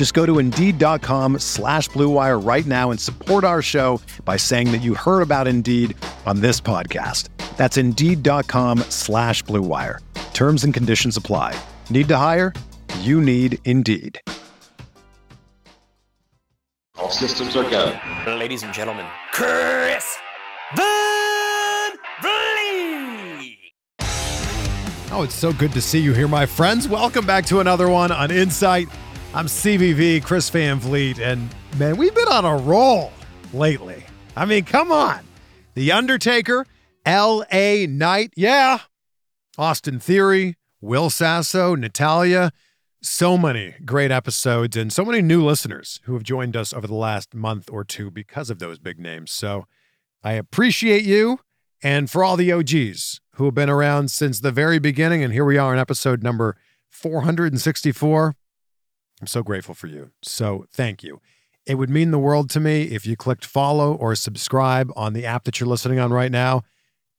Just go to Indeed.com slash BlueWire right now and support our show by saying that you heard about Indeed on this podcast. That's Indeed.com slash BlueWire. Terms and conditions apply. Need to hire? You need Indeed. All systems are go. Ladies and gentlemen, Chris Van Vliet. Oh, it's so good to see you here, my friends. Welcome back to another one on Insight. I'm CVV, Chris Van Vliet, and man, we've been on a roll lately. I mean, come on. The Undertaker, L.A. Knight, yeah. Austin Theory, Will Sasso, Natalya. So many great episodes and so many new listeners who have joined us over the last month or two because of those big names. So I appreciate you. And for all the OGs who have been around since the very beginning, and here we are in episode number 464. I'm so grateful for you. So thank you. It would mean the world to me if you clicked follow or subscribe on the app that you're listening on right now.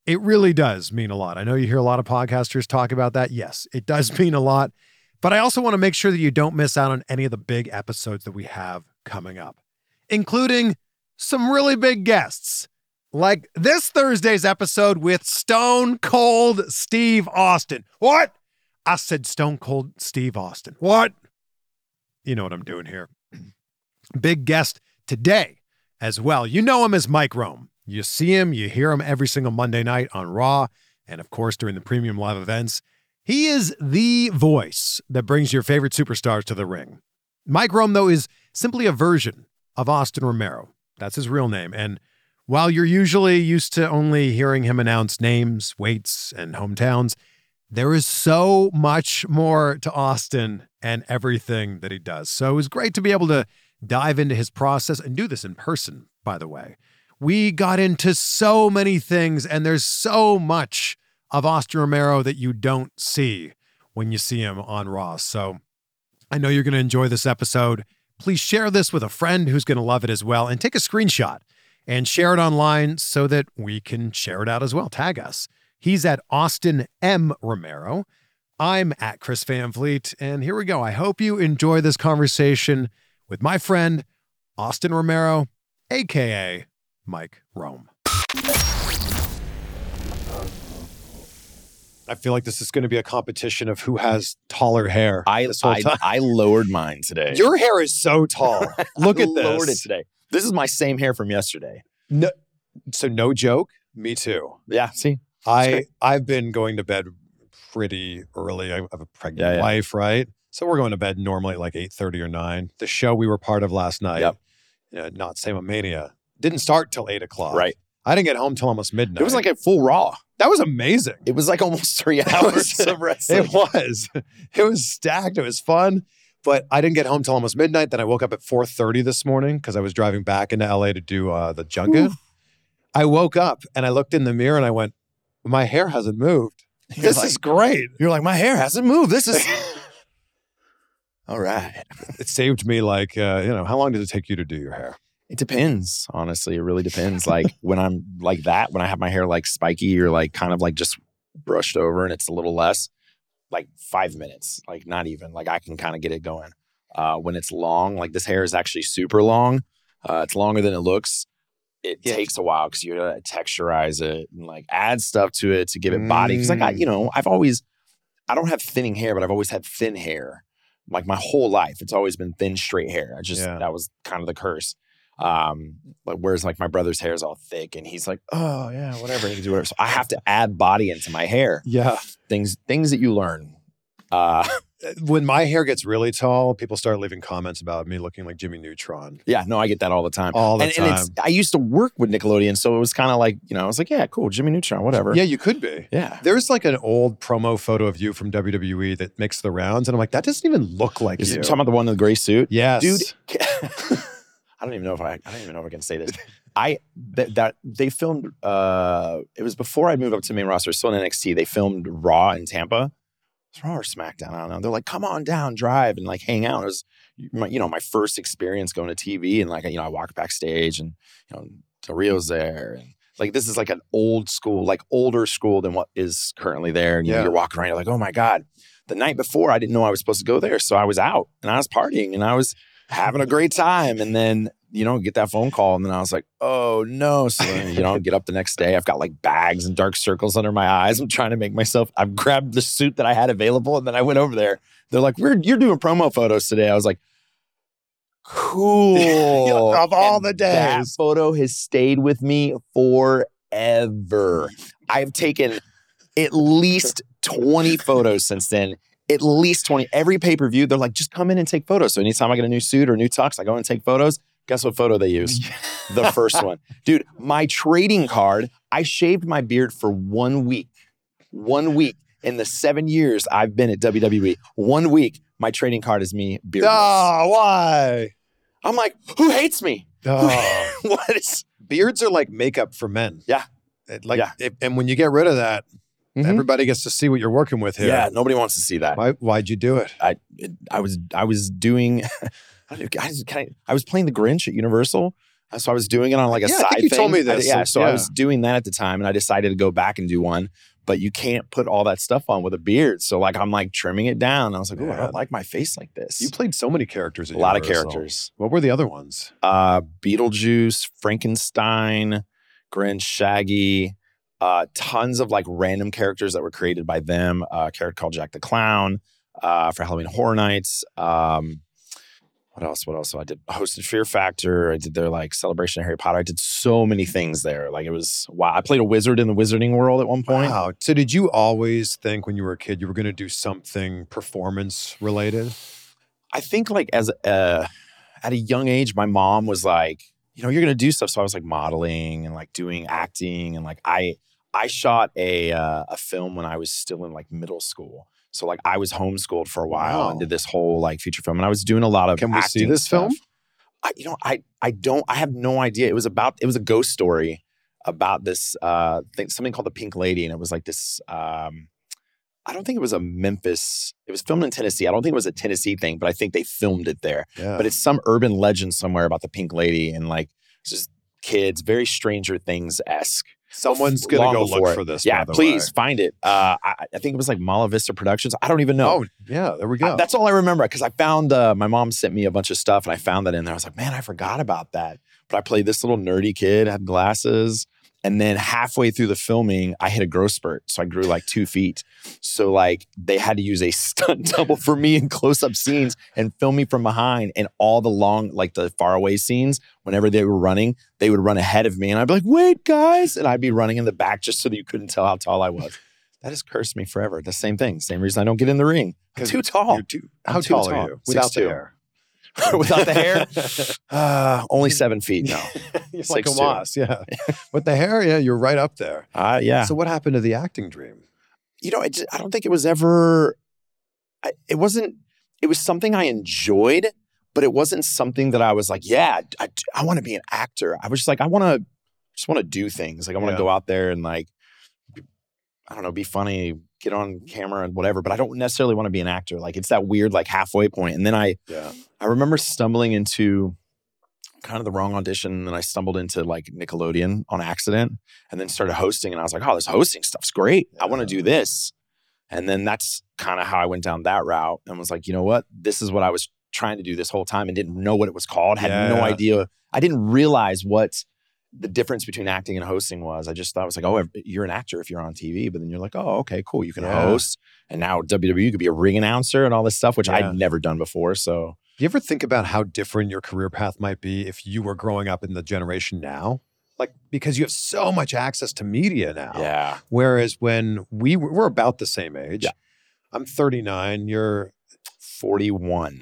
It really does mean a lot. I know you hear a lot of podcasters talk about that. Yes, it does mean a lot. But I also want to make sure that you don't miss out on any of the big episodes that we have coming up, including some really big guests, like this Thursday's episode with Stone Cold Steve Austin. What? I said Stone Cold Steve Austin. What? You know what I'm doing here. Big guest today as well. You know him as Mike Rome. You see him, you hear him every single Monday night on Raw, and of course during the premium live events. He is the voice that brings your favorite superstars to the ring. Mike Rome, though, is simply a version of Austin Romero. That's his real name. And while you're usually used to only hearing him announce names, weights, and hometowns, there is so much more to Austin and everything that he does. So it was great to be able to dive into his process and do this in person, by the way. We got into so many things, and there's so much of Austin Romero that you don't see when you see him on Raw. So I know you're going to enjoy this episode. Please share this with a friend who's going to love it as well and take a screenshot and share it online so that we can share it out as well. Tag us. He's at Austin M. Romero. I'm at Chris Van Vliet. And here we go. I hope you enjoy this conversation with my friend, Austin Romero, AKA Mike Rome. I feel like this is going to be a competition of who has taller hair. I this whole I, time. I lowered mine today. Your hair is so tall. Look I at this. Lowered it today. This is my same hair from yesterday. No, so no joke. Me too. Yeah. See. I. I've been going to bed pretty early. I have a pregnant Yeah, yeah. wife, right? So we're going to bed normally at like eight thirty or nine. The show we were part of last night, Yep. uh, not Same Mania, didn't start till eight o'clock. Right. I didn't get home till almost midnight. It was like a full raw. that was amazing. It was like almost three hours of wrestling. It was. It was stacked. It was fun. But I didn't get home till almost midnight. Then I woke up at 4:30 this morning because I was driving back into LA to do uh, the junket. I woke up and I looked in the mirror and I went, "My hair hasn't moved. You're This like- is great." You're like, my hair hasn't moved. This is all right. It saved me like uh, you know. How long did it take you to do your hair? It depends. Honestly, it really depends. Like when I'm like that, when I have my hair like spiky or like kind of like just brushed over and it's a little less, like five minutes, like not even. Like I can kind of get it going. Uh, when it's long, like this hair is actually super long. Uh, it's longer than it looks. It Yeah. takes a while because you gotta texturize it and like add stuff to it to give it body. Because like I, Mm. you know, I've always, I don't have thinning hair, but I've always had thin hair. Like my whole life, it's always been thin, straight hair. I just Yeah. that was kind of the curse. Um, but whereas like my brother's hair is all thick and he's like, oh yeah, whatever, he can do whatever. So I have to add body into my hair. Yeah. Things things that you learn. Uh, When my hair gets really tall, people start leaving comments about me looking like Jimmy Neutron yeah, no, I get that all the time. all the and, time. and it's I used to work with Nickelodeon, so it was kind of like you know I was like, yeah, cool, Jimmy Neutron, whatever. yeah, you could be. yeah. There's like an old promo photo of you from WWE that makes the rounds, and I'm like, that doesn't even look like Is you. it talking about the one in the gray suit? yes, dude. I don't even know if I. I don't even know if I can say this. I that, that they filmed. uh It was before I moved up to main roster. Still in NXT. They filmed Raw in Tampa. Raw or SmackDown. I don't know. They're like, come on down, drive, and like hang out. It was my, you know my first experience going to TV, and like you know I walked backstage, and you know Del Rio's there, and like this is like an old school, like older school than what is currently there. And you know, Yeah. you're walking around, you're like, oh my god. The night before, I didn't know I was supposed to go there, so I was out and I was partying and I was having a great time. And then, you know, get that phone call. And then I was like, oh no. So then, you know, get up the next day. I've got like bags and dark circles under my eyes. I'm trying to make myself, I've grabbed the suit that I had available. And then I went over there. They're like, We're you're doing promo photos today. I was like, cool. Of all And the That days. photo has stayed with me forever. I've taken at least 20 photos since then. At least 20. Every pay per view, they're like, just come in and take photos. So anytime I get a new suit or new tux, I go and take photos. Guess what photo they used? the first one. Dude, my trading card, I shaved my beard for one week. One week in the seven years I've been at WWE. One week, my trading card is me beardless. Oh, why? I'm like, who hates me? Oh. what is Beards are like makeup for men. Yeah. It- like, Yeah. if- and when you get rid of that, Mhm. everybody gets to see what you're working with here. Yeah, nobody wants to see that. Why? Why'd you do it? I it- I was I was doing I, I, I was playing the Grinch at Universal. Uh, So I was doing it on like a Yeah, I side think you thing. told me I this. yeah, so I was doing that at the time and I decided to go back and do one. But you can't put all that stuff on with a beard. So like I'm like trimming it down. I was like, oh, I don't like my face like this. You played so many characters. A lot of characters. What were the other ones? uh, Beetlejuice, Frankenstein, Grinch, Shaggy, uh, tons of like random characters that were created by them. Uh, a character called Jack the Clown uh, for Halloween Horror Nights. Um, what else? What else? So I did hosted Fear Factor. I did their like celebration of Harry Potter. I did so many things there. Like it was wow. I played a wizard in the Wizarding World at one point. Wow. So did you always think when you were a kid you were going to do something performance related? I think like as uh, at a young age, my mom was like, you know, you're gonna do stuff. So I was like modeling and like doing acting and like I I shot a uh, a film when I was still in like middle school. So like I was homeschooled for a while Wow. and did this whole like feature film and I was doing a lot of Can we see this stuff. film? I, you know, I I don't I have no idea. It was about it was a ghost story about this uh thing something called the Pink Lady and it was like this um I don't think it was a Memphis. It was filmed in Tennessee. I don't think it was a Tennessee thing, but I think they filmed it there. Yeah. But it's some urban legend somewhere about the Pink Lady and like just kids, very Stranger Things esque. Someone's to go look for this. Yeah, please way. find it. Uh, I, I think it was like Mala Vista Productions. I don't even know. Oh, yeah. There we I- go. that's all I remember because I found uh, my mom sent me a bunch of stuff and I found that in there. I was like, man, I forgot about that. But I played this little nerdy kid, had glasses. And then halfway through the filming, I hit a growth spurt. So I grew like two feet. So like they had to use a stunt double for me in close-up scenes and film me from behind. And all the long, like the faraway scenes, whenever they were running, they would run ahead of me. And I'd be like, wait, guys. And I'd be running in the back just so that you couldn't tell how tall I was. That has cursed me forever. The same thing. Same reason I don't get in the ring. Too tall. You're too, how too tall, tall. are you without the 6'2". hair? Without the hair? Uh, only seven feet. No. You're like a 6'2". moss. Yeah. With the hair, yeah, you're right up there. Uh, yeah. So what happened to the acting dream? you know, it just, I don't think it was ever. I, it wasn't. It was something I enjoyed, but it wasn't something that I was like, yeah, I, I want to be an actor. I was just like, I want to, just want to do things. Like I want to Yeah. go out there and like, I don't know, be funny, get on camera and whatever. But I don't necessarily want to be an actor. Like it's that weird like halfway point. And then I, Yeah. I remember stumbling into kind of the wrong audition and then I stumbled into like Nickelodeon on accident and then started hosting and I was like, oh, this hosting stuff's great. I want to do this. And then that's kind of how I went down that route and was like, you know what? This is what I was trying to do this whole time and didn't know what it was called, had no idea. I didn't realize what the difference between acting and hosting was. I just thought it was like, oh, you're an actor if you're on TV, but then you're like, oh, okay, cool. You can Yeah. host. And now WWE could be a ring announcer and all this stuff, which Yeah. I'd never done before. So do you ever think about how different your career path might be if you were growing up in the generation now? Like, because you have so much access to media now. Yeah. Whereas when we were, we're about the same age. Yeah. I'm 39. You're, 41.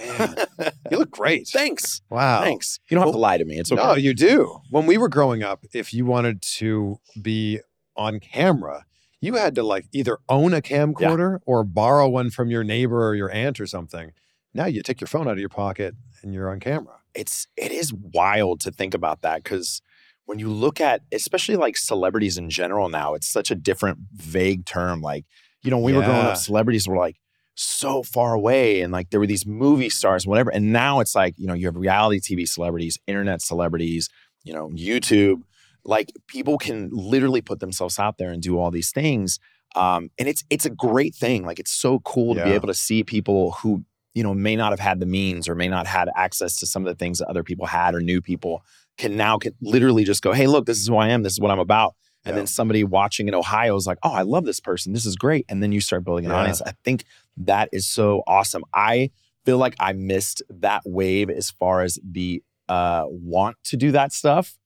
Man, you look great. Thanks. Wow. Thanks. You don't have to lie to me. It's okay. No, you do. When we were growing up, if you wanted to be on camera, you had to like either own a camcorder or borrow one from your neighbor or your aunt or something. Now you take your phone out of your pocket and you're on camera. it's it is wild to think about that because when you look at especially like celebrities in general now it's such a different vague term like you know when we were growing up celebrities were like so far away and like there were these movie stars and whatever and now it's like you know you have reality tv celebrities internet celebrities you know youtube like people can literally put themselves out there and do all these things um, and it's it's a great thing like it's so cool to be able to see people who you know may not have had the means or may not had access to some of the things that other people had or new people can now can literally just go hey look this is who i am this is what i'm about and Yeah. then somebody watching in ohio is like oh i love this person this is great and then you start building an Yeah. audience i think that is so awesome i feel like i missed that wave as far as the uh want to do that stuff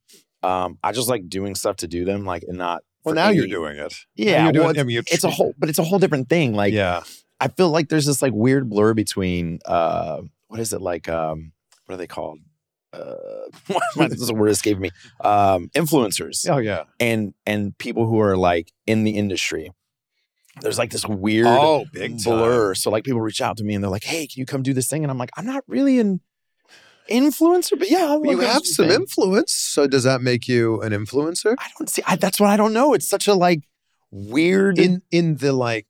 um i just like doing stuff to do them like and not Well, for now you're doing it. Yeah you're doing, well, it's, I mean, it's a whole but it's a whole different thing like yeah. I feel like there's this like weird blur between uh what is it like um what are they called? Uh this is a word escaping me. Um influencers Oh, yeah. and and people who are like in the industry. There's like this weird Oh, big time. blur. So like people reach out to me and they're like, "Hey, can you come do this thing?" And I'm like, "I'm not really an influencer, but yeah, I'll You have some thing." influence. So does that make you an influencer? I don't see. I, that's what I don't know. It's such a like weird. in in the like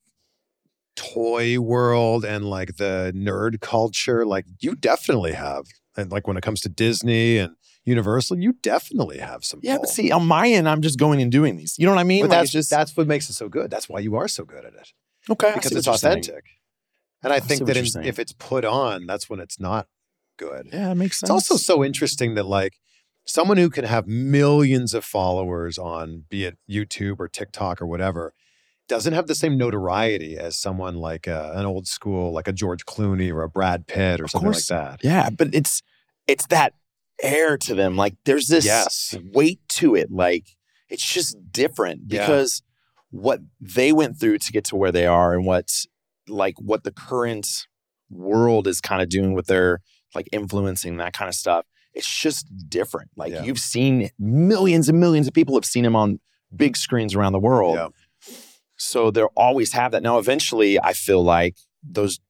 toy world and like the nerd culture like you definitely have and like when it comes to disney and universal you definitely have some yeah, pull. but see, on my end, I'm just going and doing these. You know what I mean? but Like, that's just that's what makes it so good that's why you are so good at it okay I because it's what you're saying. authentic and i see think that in- if it's put on that's when it's not good Yeah, it makes sense. it's also so interesting that like someone who can have millions of followers on be it YouTube or TikTok or whatever doesn't have the same notoriety as someone like uh, an old school like a George Clooney or a Brad Pitt or Of something course. like that. Yeah, but it's it's that air to them. Like there's this Yes. weight to it. Like it's just different Yeah. because what they went through to get to where they are and what like what the current world is kind of doing with their like influencing that kind of stuff. It's just different. Like Yeah. you've seen millions and millions of people have seen him on big screens around the world. Yeah. So they'll always have that. Now, eventually, I feel like those,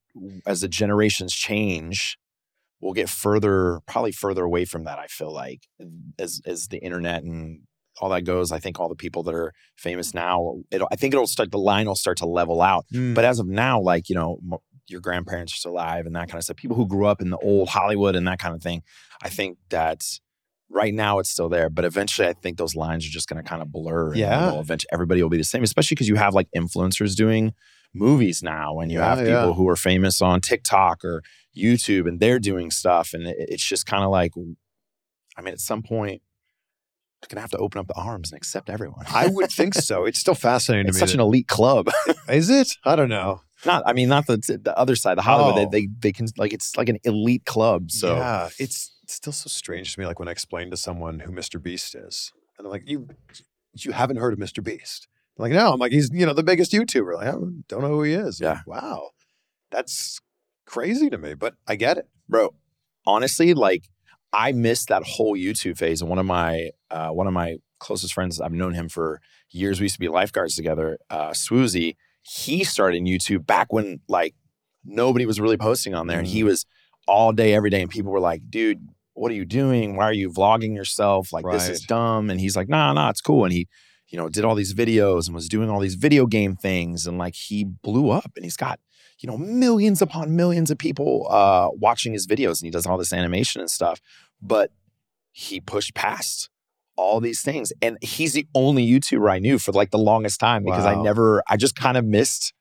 as the generations change, we'll get further, probably further away from that. I feel like as as the internet and all that goes, I think all the people that are famous now, it'll, I think it'll start the line will start to level out. Mm. But as of now, like you know, m- your grandparents are still alive and that kind of stuff. People who grew up in the old Hollywood and that kind of thing. I think that right now it's still there, but eventually I think those lines are just going to kind of blur. Yeah. eventually everybody will be the same, especially because you have like influencers doing movies now, and you Yeah, have people yeah. who are famous on TikTok or YouTube, and they're doing stuff, and it's just kind of like, I mean, at some point. You're gonna have to open up the arms and accept everyone. I would think so. It's still fascinating it's to me. such an elite club. Is it? I don't know. not, I mean, not the the other side, the Hollywood. Oh. They, they they can like it's like an elite club. So yeah, it's still so strange to me. Like when I explain to someone who Mr. Beast is, and I'm like, you you haven't heard of Mr. Beast? They're like, no. I'm like, he's you know the biggest YouTuber. Like, I don't don't know who he is. Yeah. like, wow, that's crazy to me, but I get it. bro honestly like i missed that whole youtube phase and one of my uh, one of my closest friends i've known him for years we used to be lifeguards together uh Swoozie he started in youtube back when like nobody was really posting on there and he Mm. was all day every day and people were like dude what are you doing? Why are you vlogging yourself? Like this is dumb. And he's like nah nah it's cool. And he you know did all these videos and was doing all these video game things. And like he blew up and he's got you know millions upon millions of people uh watching his videos and he does all this animation and stuff. But he pushed past all these things. And he's the only youtuber i knew for like the longest time because i never i just kind of missed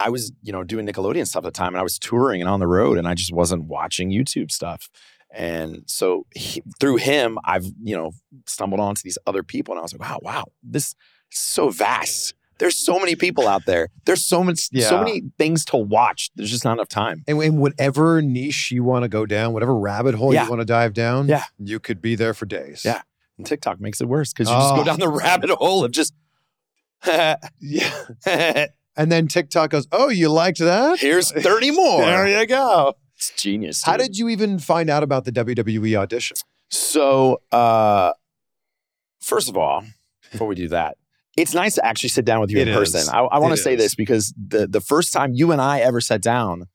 i was you know doing nickelodeon stuff at the time and i was touring and on the road and i just wasn't watching youtube stuff and so he, through him i've you know stumbled onto these other people and i was like wow wow this is so vast There's so many people out there. There's so much, so many things to watch. There's just not enough time. And in whatever niche you want to go down, whatever rabbit hole Yeah. you want to dive down, Yeah. you could be there for days. Yeah. And TikTok makes it worse because you just Oh. go down the rabbit hole of just. Yeah. And then TikTok goes, "Oh, you liked that? Here's 30 more. There you go." It's genius. How did you even find out about the WWE audition? So, uh, first of all, before we do that, it's nice to actually sit down with you It in person. I, I want to say is. this because the the first time you and I ever sat down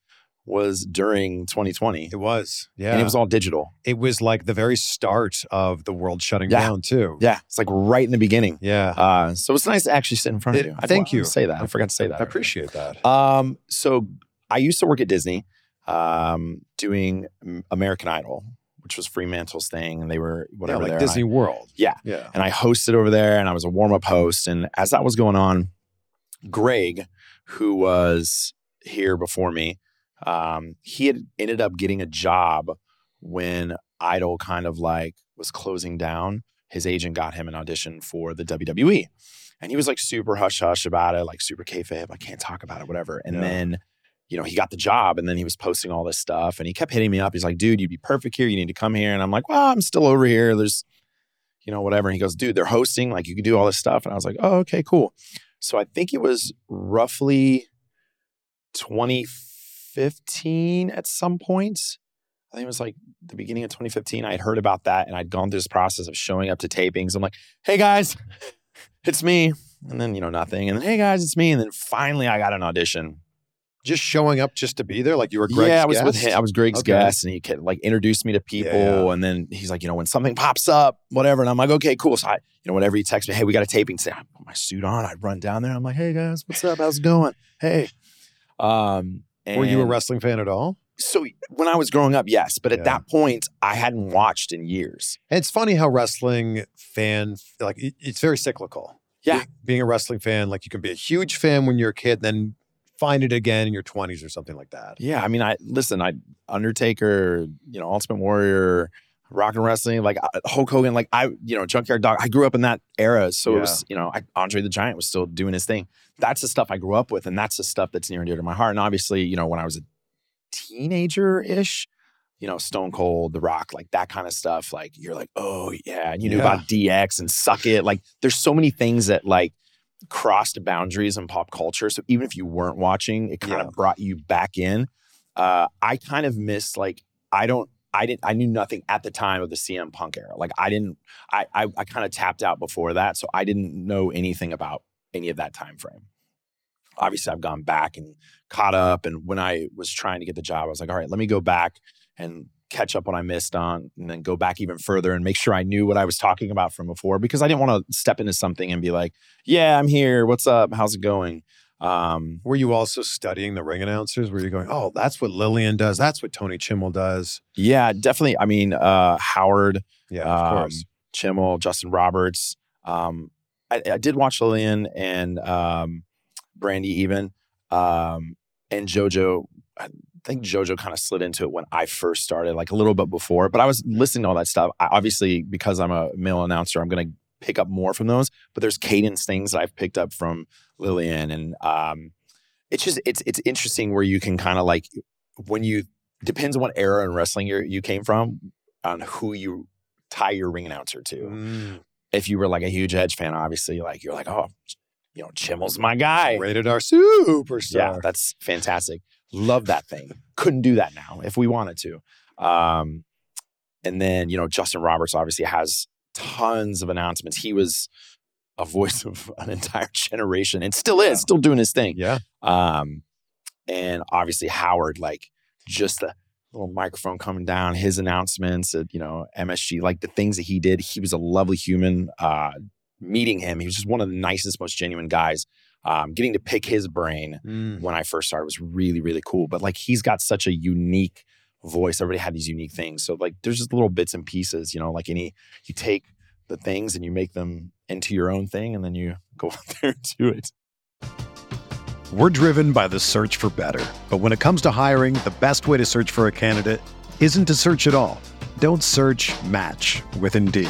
was during 2020, It was, yeah. and it was all digital. it was like the very start of the world shutting Yeah. down too. Yeah, it's like right in the beginning. Yeah. Uh, so it's nice to actually sit in front of you. I thank you. say that. I forgot to say that. I appreciate that. Um, so I used to work at Disney, um, doing American Idol, which was Fremantle's thing, and they were whatever yeah, like. Disney World. Yeah. Yeah. and I hosted over there and I was a warm up host. And as that was going on, Greg, who was here before me, um, he had ended up getting a job when Idol kind of like was closing down. His agent got him an audition for the WWE. And he was like super hush hush about it, like super kayfabe. I can't talk about it, whatever. And Yeah. then, you know, he got the job and then he was posting all this stuff and he kept hitting me up. He's like, dude, you'd be perfect here. You need to come here. And I'm like, well, I'm still over here. There's, you know, whatever. And he goes, dude, they're hosting. Like, you can do all this stuff. And I was like, oh, okay, cool. So I think it was roughly 2015 at some point. I think it was like the beginning of 2015. I had heard about that and I'd gone through this process of showing up to tapings. I'm like, hey guys, it's me. And then, you know, nothing. And then, hey guys, it's me. And then finally I got an audition. Just showing up just to be there, like you were Greg's yeah, I was guest? with him. I was Greg's Okay. guest, and he could, like introduced me to people. Yeah. And then he's like, you know, when something pops up, whatever. And I'm like, okay, cool. So I, you know, whenever he texts me, hey, we got a taping today. I put my suit on. I'd run down there. I'm like, hey guys, what's up? How's it going? Hey. Um, Were you a wrestling fan at all? So when I was growing up, yes, but at Yeah. that point, I hadn't watched in years. And it's funny how wrestling fan like it- it's very cyclical. Yeah. Be- Being a wrestling fan, like you can be a huge fan when you're a kid, then find it again in your 20s or something like that. Yeah, I mean, I listen. I Undertaker, you know, Ultimate Warrior, Rock and Wrestling, like uh, Hulk Hogan, like I, you know, Junkyard Dog. I grew up in that era, so it was, you know, I, Andre the Giant was still doing his thing. That's the stuff I grew up with, and that's the stuff that's near and dear to my heart. And obviously, you know, when I was a teenager ish, you know, Stone Cold, The Rock, like that kind of stuff. Like you're like, oh yeah, and you knew Yeah. about DX and Suck It. Like there's so many things that like crossed boundaries in pop culture. So even if you weren't watching, it kind Yeah. of brought you back in. Uh, I kind of miss like I don't. I didn't. I knew nothing at the time of the CM Punk era. Like I didn't. I I, I kind of tapped out before that, so I didn't know anything about any of that time frame. Obviously, I've gone back and caught up. And when I was trying to get the job, I was like, all right, let me go back and catch up what I missed on, and then go back even further and make sure I knew what I was talking about from before because I didn't want to step into something and be like, yeah, I'm here. What's up? How's it going? Um, Were you also studying the ring announcers? Were you going, oh, that's what Lilian does. That's what Tony Chimel does. yeah, definitely. I mean, uh, Howard, Yeah, of um, course. Chimel, Justin Roberts. Um, I, I did watch Lilian and um, Brandi even, um, and JoJo. I think JoJo kind of slid into it when I first started, like a little bit before. But I was listening to all that stuff. I, obviously, because I'm a male announcer, I'm going to pick up more from those. But there's cadence things that I've picked up from Lilian, and um, it's just it's it's interesting where you can kind of like when you depends on what era in wrestling you you came from on who you tie your ring announcer to Mm, if you were like a huge Edge fan, obviously, like you're like, oh, you know, Chimel's my guy. rated R superstar. Yeah, that's fantastic. Love that thing. Couldn't do that now if we wanted to. Um, and then you know, Justin Roberts obviously has tons of announcements. He was a voice of an entire generation and still is, still doing his thing. yeah. Um, and obviously Howard, like just the little microphone coming down, his announcements at you know MSG, like the things that he did. He was a lovely human. Uh, meeting him, he was just one of the nicest, most genuine guys. Um, getting to pick his brain Mm. when I first started was really, really cool. But like he's got such a unique voice. Everybody had these unique things. So like there's just little bits and pieces, you know, like any you take the things and you make them into your own thing and then you go out there and do it. We're driven by the search for better. But when it comes to hiring, the best way to search for a candidate isn't to search at all. Don't search match with Indeed.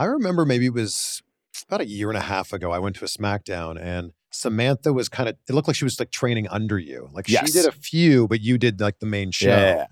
I remember maybe it was about a year and a half ago. I went to a SmackDown and Samantha was kind of, it looked like she was like training under you. Like Yes. she did a few, but you did like the main show. Yeah.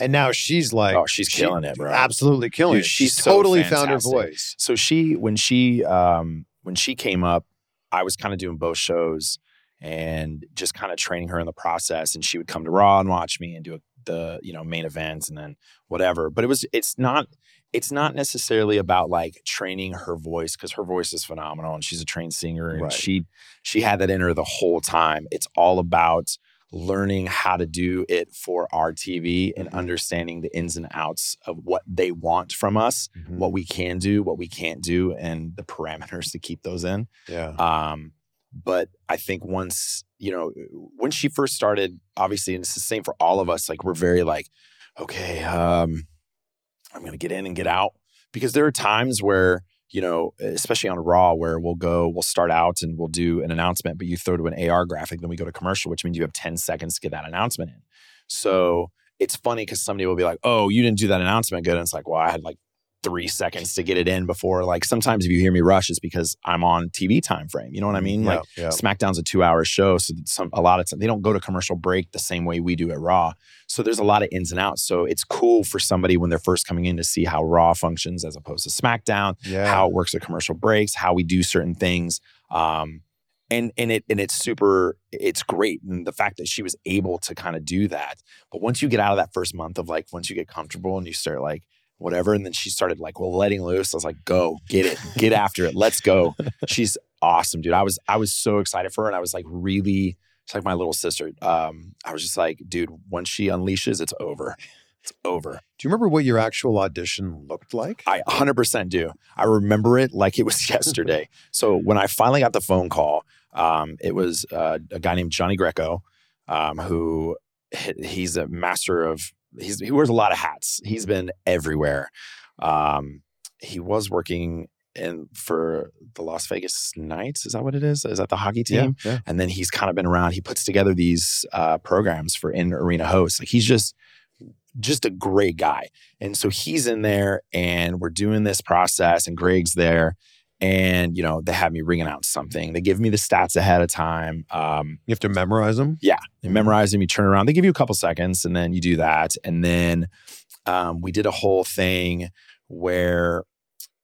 And now she's like, Oh, she's killing it, bro. Absolutely killing Dude, it. she's She's so totally found her voice. So she when she um when she came up, I was kind of doing both shows and just kind of training her in the process. And she would come to Raw and watch me and do a, the you know main events and then whatever. But it was it's not it's not necessarily about like training her voice because her voice is phenomenal and she's a trained singer and Right. she she had that in her the whole time. It's all about learning how to do it for our TV and Mm-hmm. understanding the ins and outs of what they want from us Mm-hmm. what we can do, what we can't do, and the parameters to keep those in. Yeah. Um, but I think once, you know, when she first started, obviously, and it's the same for all of us, like we're very like, okay, um, I'm gonna get in and get out. Because there are times where, you know, especially on Raw, where we'll go, we'll start out and we'll do an announcement, but you throw to an AR graphic, then we go to commercial, which means you have 10 seconds to get that announcement in. So it's funny because somebody will be like, oh, you didn't do that announcement good. And it's like, well, I had like three seconds to get it in before. Like sometimes if you hear me rush, it's because I'm on TV time frame. You know what I mean? Like yeah. SmackDown's a two-hour show, so some a lot of times they don't go to commercial break the same way we do at Raw. So there's a lot of ins and outs. So it's cool for somebody when they're first coming in to see how Raw functions as opposed to SmackDown, yeah. how it works at commercial breaks, how we do certain things. Um, and and it and it's super, it's great. And the fact that she was able to kind of do that. But once you get out of that first month of like, once you get comfortable and you start like whatever, and then she started like, well, letting loose. I was like, go, get it, get after it, let's go. She's awesome, dude. I was I was so excited for her, and I was like really. It's like my little sister. Um, I was just like, dude, once she unleashes, it's over. It's over. Do you remember what your actual audition looked like? I 100% do. I remember it like it was yesterday. so when I finally got the phone call, um, it was uh, a guy named Johnny Greco, um, who he's a master of. He's, he wears a lot of hats. He's been everywhere. Um, he was working in for the Las Vegas Knights. Is that what it is? Is that the hockey team? Yeah. and then he's kind of been around. He puts together these uh, programs for in arena hosts. Like he's just just a great guy. And so he's in there, and we're doing this process, and Greg's there, and you know they have me ringing out something. They give me the stats ahead of time. Um, You have to memorize them. They memorize them. You turn around. They give you a couple seconds, and then you do that. And then um, we did a whole thing where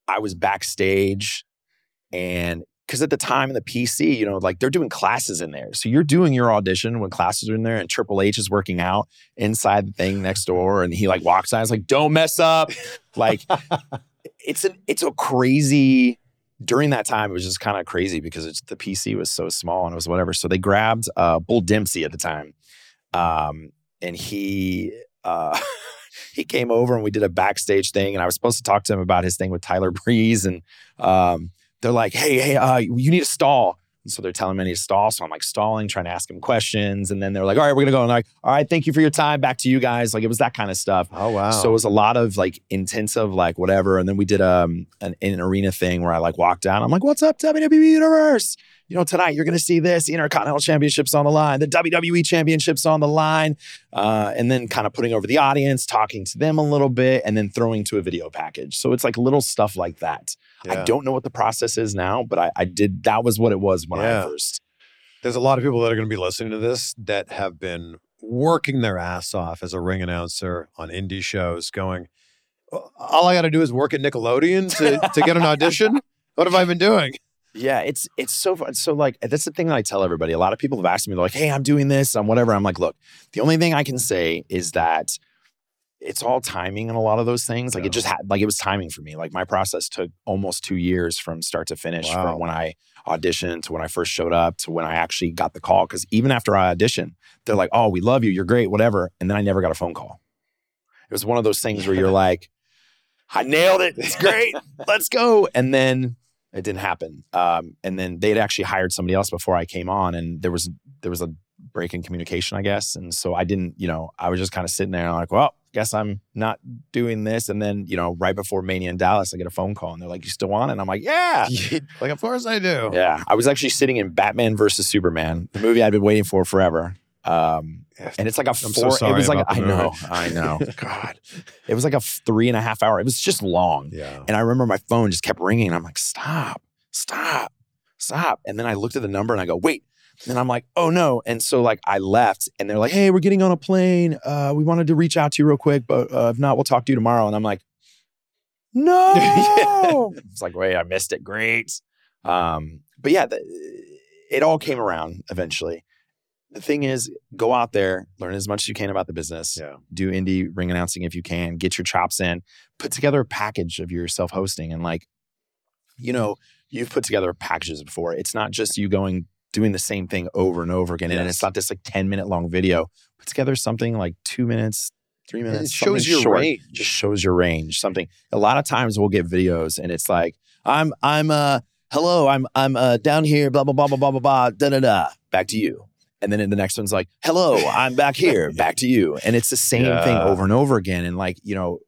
I was backstage, and because at the time in the PC, you know, like they're doing classes in there, so you're doing your audition when classes are in there, and Triple H is working out inside the thing next door, and he like walks out. He's like, "Don't mess up!" like it's a it's a crazy during that time, it was just kind of crazy because the PC was so small and it was whatever. So they grabbed uh, Bull Dempsey at the time, um, and he uh, he came over and we did a backstage thing. And I was supposed to talk to him about his thing with Tyler Breeze, and um, they're like, "Hey, hey, uh, you need a stall." And so they're telling me I need to stall. So I'm like stalling, trying to ask them questions. And then they're like, all right, we're gonna go. And I'm like, all right, thank you for your time. Back to you guys. Like it was that kind of stuff. Oh wow. So it was a lot of like intensive, like whatever. And then we did um an, an arena thing where I like walked down. I'm like, what's up, WWE Universe? You know, tonight you're gonna see this. The Intercontinental Championships on the line, the WWE Championships on the line, uh, and then kind of putting over the audience, talking to them a little bit, and then throwing to a video package. So it's like little stuff like that. I don't know what the process is now, but I, I did. That was what it was when Yeah. I first. There's a lot of people that are going to be listening to this that have been working their ass off as a ring announcer on indie shows, going, "Oh, all I got to do is work at Nickelodeon to, to get an audition. What have I been doing? Yeah, it's it's so fun. So like that's the thing that I tell everybody. A lot of people have asked me, they're like, "Hey, I'm doing this, I'm whatever." I'm like, "Look, the only thing I can say is that it's all timing and a lot of those things. Like Yeah. it just had like it was timing for me. Like my process took almost two years from start to finish, Wow. from when I auditioned to when I first showed up to when I actually got the call. Because even after I auditioned, they're like, "Oh, we love you, you're great, whatever," and then I never got a phone call. It was one of those things where you're like, "I nailed it, it's great, let's go," and then it didn't happen. Um, and then they'd actually hired somebody else before I came on, and there was there was a break in communication, I guess. And so I didn't, you know, I was just kind of sitting there, and I'm like, well, guess I'm not doing this. And then, you know, right before Mania in Dallas, I get a phone call, and they're like, "You still on?" it?" And I'm like, "Yeah." like, of course I do. Yeah, I was actually sitting in Batman versus Superman, the movie I'd been waiting for forever. Um, and it's like a so four. sorry it was like I know. I know. God, it was like a three and a half hour. It was just long. Yeah. And I remember my phone just kept ringing. And I'm like, stop, stop, stop. And then I looked at the number and I go, wait. And I'm like, oh no. And so like I left and they're like, hey, we're getting on a plane. Uh, we wanted to reach out to you real quick, but uh, if not, we'll talk to you tomorrow. And I'm like, no. it's like, wait, I missed it. Great. Um, but yeah, the, it all came around eventually. The thing is, go out there, learn as much as you can about the business Yeah. do indie ring announcing if you can, get your chops in, put together a package of your self hosting. And like, you know, you've put together packages before. It's not just you going, doing the same thing over and over again. And it's not this like 10 minute long video. Put together something like two minutes, three minutes. It shows your short. range. Just shows your range. Something. A lot of times we'll get videos and it's like, I'm, I'm, uh, hello, I'm, I'm, uh, down here, blah, blah, blah, blah, blah, blah, blah, da, da, da. Back to you. And then in the next one's like, hello, I'm back here, back to you. And it's the same thing over and over again. And like, you know,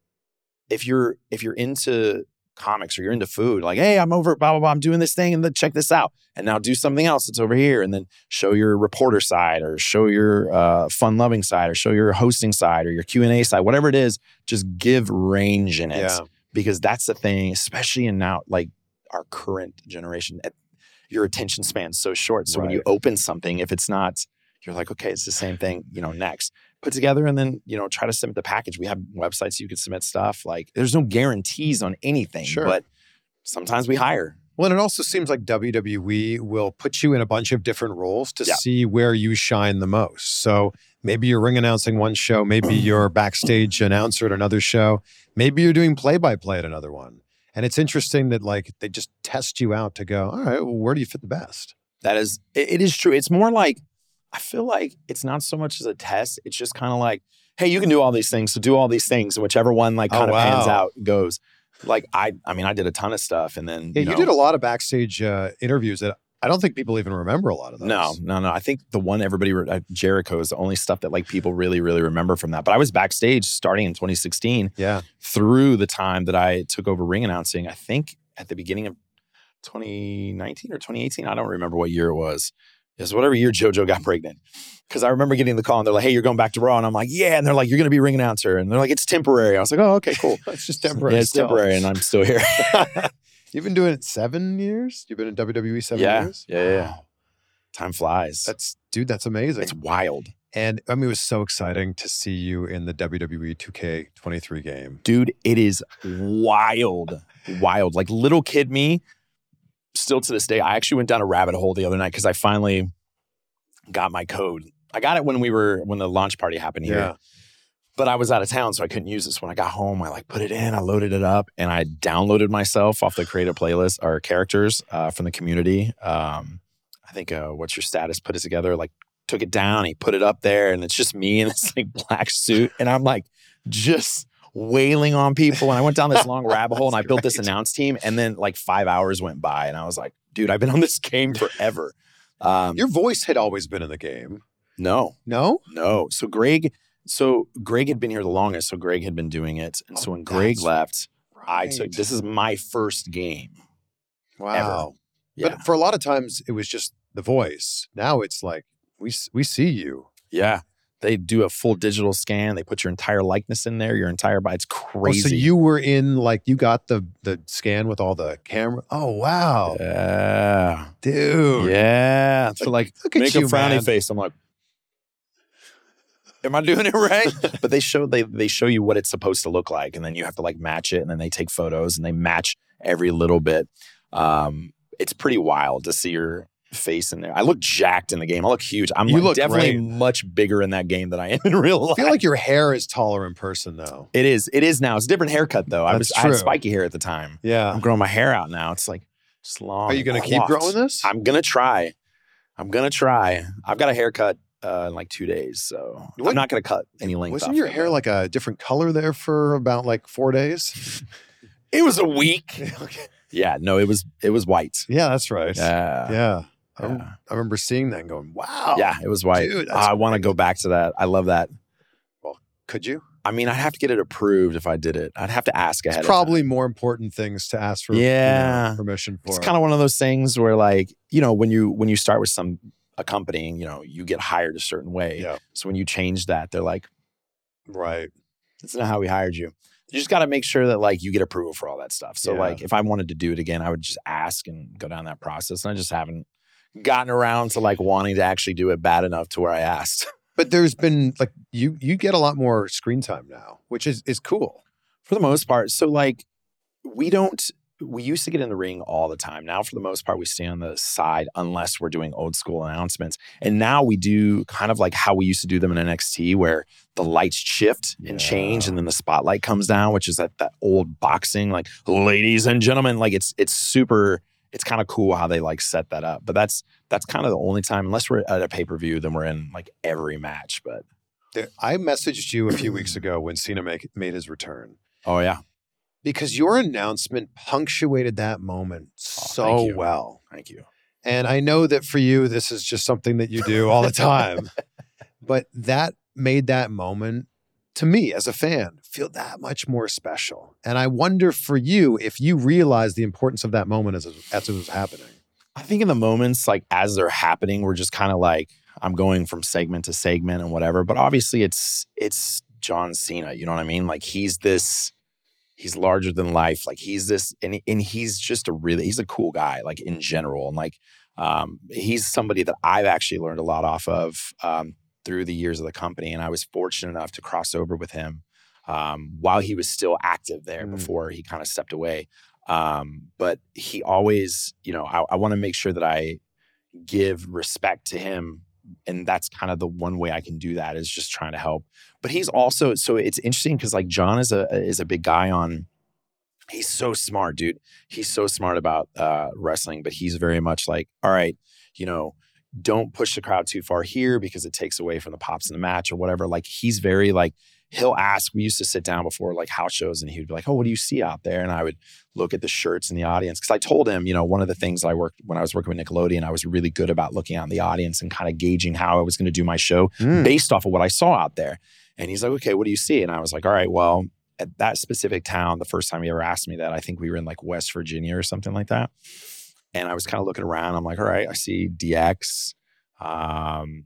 if you're if you're into comics or you're into food, like, hey, I'm over, blah, blah, blah, I'm doing this thing and then check this out. And now do something else that's over here. And then show your reporter side or show your uh, fun loving side or show your hosting side or your Q&A side, whatever it is, just give range in it. Yeah. Because that's the thing, especially in now like our current generation. at- Your attention span's so short. So when you open something, if it's not, you're like, okay, it's the same thing, you know, next. Put together and then, you know, try to submit the package. We have websites you can submit stuff. Like there's no guarantees on anything. Sure. But sometimes we hire. Well, and it also seems like WWE will put you in a bunch of different roles to Yeah. see where you shine the most. So maybe you're ring announcing one show, maybe you're backstage announcer at another show, maybe you're doing play by play at another one. And it's interesting that like they just test you out to go, all right, well, where do you fit the best? That is, it, it is true. It's more like, I feel like it's not so much as a test. It's just kind of like, hey, you can do all these things. So do all these things. And whichever one like Oh, kind of pans wow. out goes. Like I, I mean, I did a ton of stuff and then, Yeah, you, you, did a lot of backstage uh, interviews that I don't think people even remember a lot of those. No, no, no. I think the one everybody re- uh, Jericho is the only stuff that like people really, really remember from that. But I was backstage starting in 2016 Yeah. through the time that I took over ring announcing. I think at the beginning of 2019 or 2018. I don't remember what year it was. It whatever year JoJo got pregnant. Because I remember getting the call and they're like, "Hey, you're going back to Raw," and I'm like, "Yeah," and they're like, "You're going to be ring announcer," and they're like, "It's temporary." I was like, "Oh, okay, cool." It's just temporary. yeah, it's still. temporary, and I'm still here. You've been doing it seven years? You've been in WWE seven Yeah, years? yeah, yeah. Wow. Time flies. That's dude, that's amazing. it's wild. And I mean, it was so exciting to see you in the WWE 2K23 game. dude it is wild wild like little kid me still to this day i actually went down a rabbit hole the other night because i finally got my code. I got it when we were when the launch party happened here. Yeah. but i was out of town so i couldn't use this. When i got home i like put it in i loaded it up and i downloaded myself off the creative playlist or characters uh, from the community. Um, i think uh, what's your status? Put it together like took it down he put it up there and it's just me in this like black suit and i'm like just wailing on people and i went down this long rabbit hole and i That's built this announce team and then like five hours went by and i was like dude, I've been on this game forever. Um, Your voice had always been in the game. no, No? no. So Greg, so Greg had been here the longest. So Greg had been doing it, and so Oh, when Greg left, I took. This is my first game. Wow. Yeah, But for a lot of times, it was just the voice. Now it's like we we see you. yeah. They do a full digital scan. They put your entire likeness in there. Your entire body. It's Oh, crazy. so you were in like you got the the scan with all the camera. Oh wow, Yeah. dude. Yeah. So like Look make you, a frowny man. face. I'm like, am I doing it right? but they show they they show you what it's supposed to look like, and then you have to like match it, and then they take photos and they match every little bit. Um, it's pretty wild to see your face in there. I look jacked in the game. I look huge. I'm You like look definitely great. much bigger in that game than I am in real life. I feel like your hair is taller in person though. it is. It is now. It's a different haircut though. I was That's I had spiky hair at the time. Yeah. I'm growing my hair out now. It's like just long. Are you going to keep growing this? I'm gonna try. I'm gonna try. I've got a haircut uh, in like two days, so What- I'm not gonna cut any length. Wasn't your hair like a different color there for about like four days? It was a week. okay. Yeah, no, it was it was white. Yeah, that's right. Yeah, yeah. I, yeah. I remember seeing that and going, wow. yeah, it was white. Dude, I want to go back to that. I love that. Well, could you? I mean, I'd have to get it approved if I did it. I'd have to ask ahead. It's of probably more important things to ask for you know, Yeah. permission for. it's kind of one of those things where like you know when you when you start with some a company you know you get hired a certain way Yeah. so when you change that they're like right. that's not how we hired you you just got to make sure that like you get approval for all that stuff so Yeah. like if i wanted to do it again i would just ask and go down that process and i just haven't gotten around to like wanting to actually do it bad enough to where i asked But there's been like you you get a lot more screen time now, which is is cool. for the most part so like we don't we used to get in the ring all the time. Now, for the most part, we stay on the side unless we're doing old school announcements. And now we do kind of like how we used to do them in NXT, where the lights shift and change, and then the spotlight comes down, which is that that old boxing, like ladies and gentlemen, like it's it's super. It's kind of cool how they like set that up. But that's that's kind of the only time, unless we're at a pay per view, then we're in like every match. But I messaged you a few weeks ago when Cena make, made his return oh yeah, because your announcement punctuated that moment thank so you. well. thank you. And I know that for you, this is just something that you do all the time. but that made that moment, to me as a fan, feel that much more special. And I wonder for you if you realize the importance of that moment as, as it was happening. I think in the moments like as they're happening, we're just kind of like I'm going from segment to segment and whatever. But obviously, it's it's John Cena. You know what I mean? Like he's this, he's larger than life. Like he's this, and and he's just a really he's a cool guy. Like in general, and like um, he's somebody that I've actually learned a lot off of um, through the years of the company. And I was fortunate enough to cross over with him um, while he was still active there Mm. before he kind of stepped away. Um, but he always, you know, I, I want to make sure that I give respect to him. And that's kind of the one way I can do that is just trying to help. But he's also so it's interesting because like John is a is a big guy on he's so smart, dude. He's so smart about uh wrestling, but he's very much like, all right, you know, don't push the crowd too far here because it takes away from the pops in the match or whatever. Like he's very like he'll ask. We used to sit down before like house shows, and he would be like, "Oh, what do you see out there?" And I would look at the shirts in the audience because I told him, you know, one of the things that I worked when I was working with Nickelodeon, I was really good about looking out in the audience and kind of gauging how I was going to do my show Mm. based off of what I saw out there. And he's like, "Okay, what do you see?" And I was like, "All right, well." At that specific town, the first time he ever asked me that, I think we were in like West Virginia or something like that. And I was kind of looking around. I'm like, all right, I see DX. Um,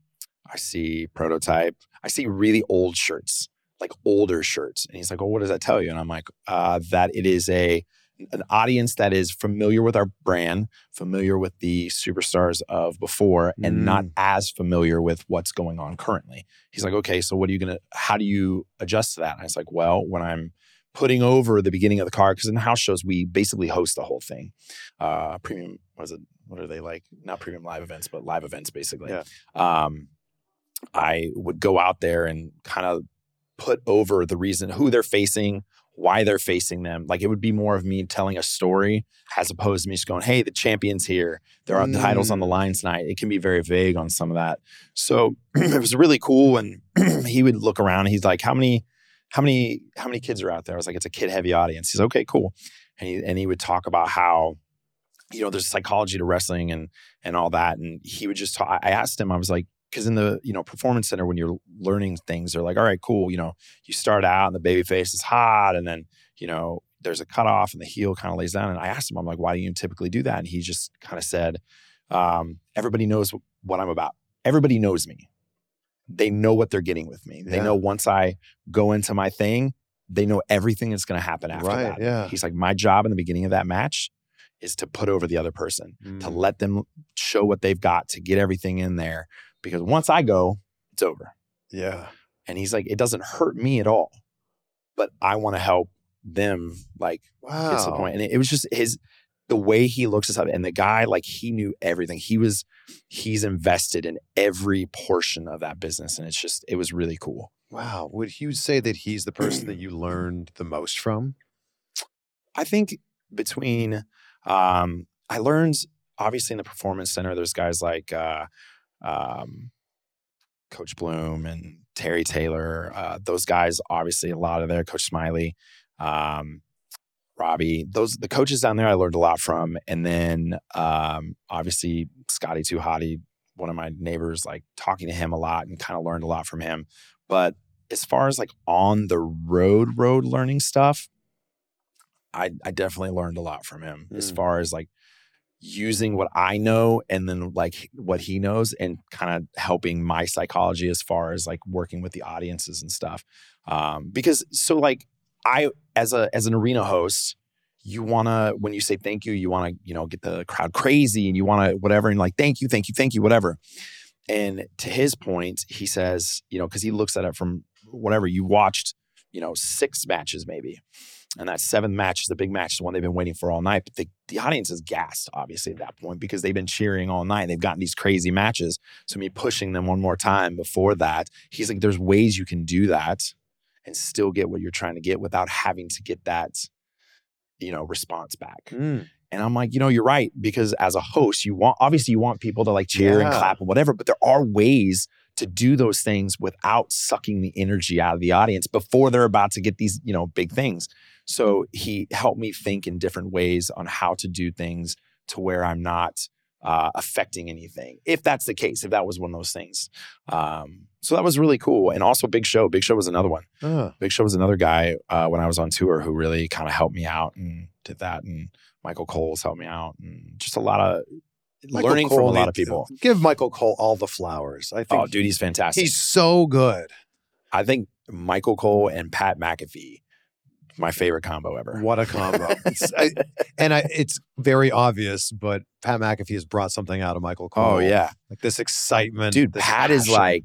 I see prototype. I see really old shirts, like older shirts. And he's like, well, what does that tell you? And I'm like, uh, that it is a an audience that is familiar with our brand, familiar with the superstars of before, and not as familiar with what's going on currently. He's like, okay, so what are you gonna? How do you adjust to that? And I was like, well, when I'm putting over the beginning of the car because in the house shows we basically host the whole thing. Uh, premium, what is it? What are they like? Not premium live events, but live events basically. Yeah. Um, I would go out there and kind of put over the reason who they're facing, why they're facing them. Like it would be more of me telling a story as opposed to me just going, "Hey, the champion's here. There are the titles on the line tonight." It can be very vague on some of that. So it was really cool. And he would look around. And he's like, "How many, how many, how many kids are out there?" I was like, "It's a kid heavy audience." He's okay, cool. And he and he would talk about how you know, there's psychology to wrestling and and all that. And he would just talk. I asked him, I was like, because in the you know performance center when you're learning things, they're like, all right, cool. You know, you start out and the baby face is hot, and then you know there's a cutoff and the heel kind of lays down. And I asked him, I'm like, why do you typically do that? And he just kind of said, um, everybody knows what I'm about. Everybody knows me. They know what they're getting with me. They Yeah. know once I go into my thing, they know everything that's going to happen after Right, that. yeah. He's like, my job in the beginning of that match is to put over the other person, to Mm. let them show what they've got, to get everything in there. Because once I go, it's over. Yeah. And he's like, it doesn't hurt me at all, but I want to help them like Wow. gets to the point. And it, it was just his the way he looks us up. And the guy, like he knew everything. He was he's invested in every portion of that business. And it's just it was really cool. Wow. Would you say that he's the person that you learned the most from? I think between um I learned obviously in the performance center, there's guys like uh um Coach Bloom and Terry Taylor. Uh, those guys, obviously, a lot of there. Coach Smiley, um, Robbie. Those the coaches down there, I learned a lot from. And then, um, obviously, Scotty Too Hottie, one of my neighbors, like talking to him a lot and kind of learned a lot from him. But as far as like on the road, road learning stuff, I I definitely learned a lot from him. As Mm. far as like using what I know and then like what he knows and kind of helping my psychology as far as like working with the audiences and stuff. Um, because so like I as a as an arena host, you wanna when you say thank you, you wanna, you know, get the crowd crazy and you wanna whatever and like thank you, thank you, thank you, whatever. And to his point, he says, you know, because he looks at it from whatever you watched, you know, six matches maybe. And that seventh match is the big match, the one they've been waiting for all night. But the, the audience is gassed, obviously, at that point because they've been cheering all night. They've gotten these crazy matches. So me pushing them one more time before that, he's like, there's ways you can do that and still get what you're trying to get without having to get that, you know, response back. Mm. And I'm like, you know, you're right. Because as a host, you want obviously you want people to like cheer and clap and whatever, but there are ways to do those things without sucking the energy out of the audience before they're about to get these, you know, big things. So he helped me think in different ways on how to do things to where I'm not uh, affecting anything. If that's the case, if that was one of those things. Um, so that was really cool. And also Big Show. Big Show was another one. Ah, Big Show was another guy uh, when I was on tour who really kind of helped me out and did that. And Michael Cole's helped me out, and just a lot of Michael learning from a lot of people. Give Michael Cole all the flowers. I think Oh, dude, he's fantastic. he's so good. I think Michael Cole and Pat McAfee, my favorite combo ever. What a combo. I- and I, it's very obvious, but Pat McAfee has brought something out of Michael Cole. Oh yeah, Like this excitement. dude. this Pat is like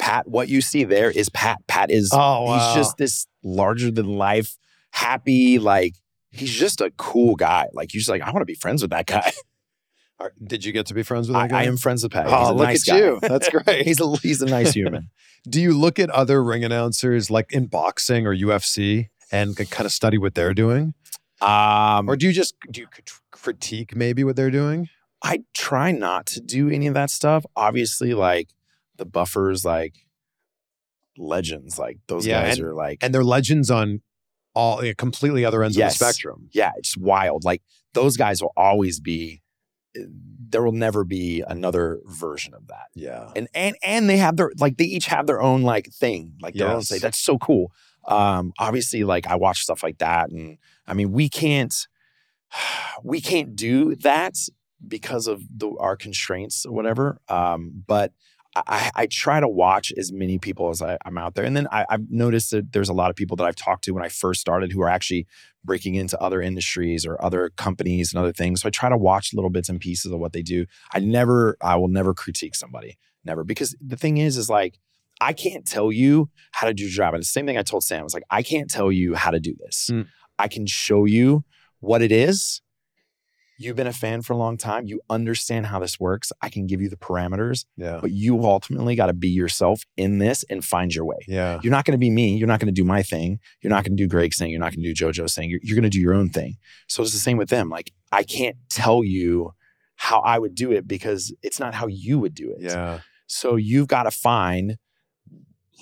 Pat. What you see there is Pat. Pat is. Oh, wow. He's just this larger than life, happy. Like he's just a cool guy. Like you're just like I want to be friends with that guy. Are- Did you get to be friends with that I, guy? I am friends with Pat. Oh, he's a look nice at guy. you. That's great. he's a he's a nice human. Do you look at other ring announcers like in boxing or UFC and kind of study what they're doing? Um, Or do you just do you critique maybe what they're doing? I try not to do any of that stuff. Obviously, like the buffers, like legends, like those Yeah, guys are like, And they're legends on all completely other ends Yes. of the spectrum. yeah, it's wild. Like those guys will always be. eh, There will never be another version of that. Yeah. And and and they have their like they each have their own like thing, like their own Yes. say. That's so cool. Um, obviously, like I watch stuff like that, and I mean, we can't we can't do that because of the, our constraints or whatever. Um, but I, I try to watch as many people as I, I'm out there, and then I, I've noticed that there's a lot of people that I've talked to when I first started who are actually breaking into other industries or other companies and other things. So I try to watch little bits and pieces of what they do. I never, I will never critique somebody, never, because the thing is, is like I can't tell you how to do your job. And the same thing I told Sam was like, I can't tell you how to do this. Mm. I can show you what it is. You've been a fan for a long time. You understand how this works. I can give you the parameters, Yeah. but you ultimately got to be yourself in this and find your way. Yeah. You're not going to be me. You're not going to do my thing. You're not going to do Greg's thing. You're not going to do JoJo's thing. You're, you're going to do your own thing. So it's the same with them. Like, I can't tell you how I would do it because it's not how you would do it. Yeah. So you've got to find,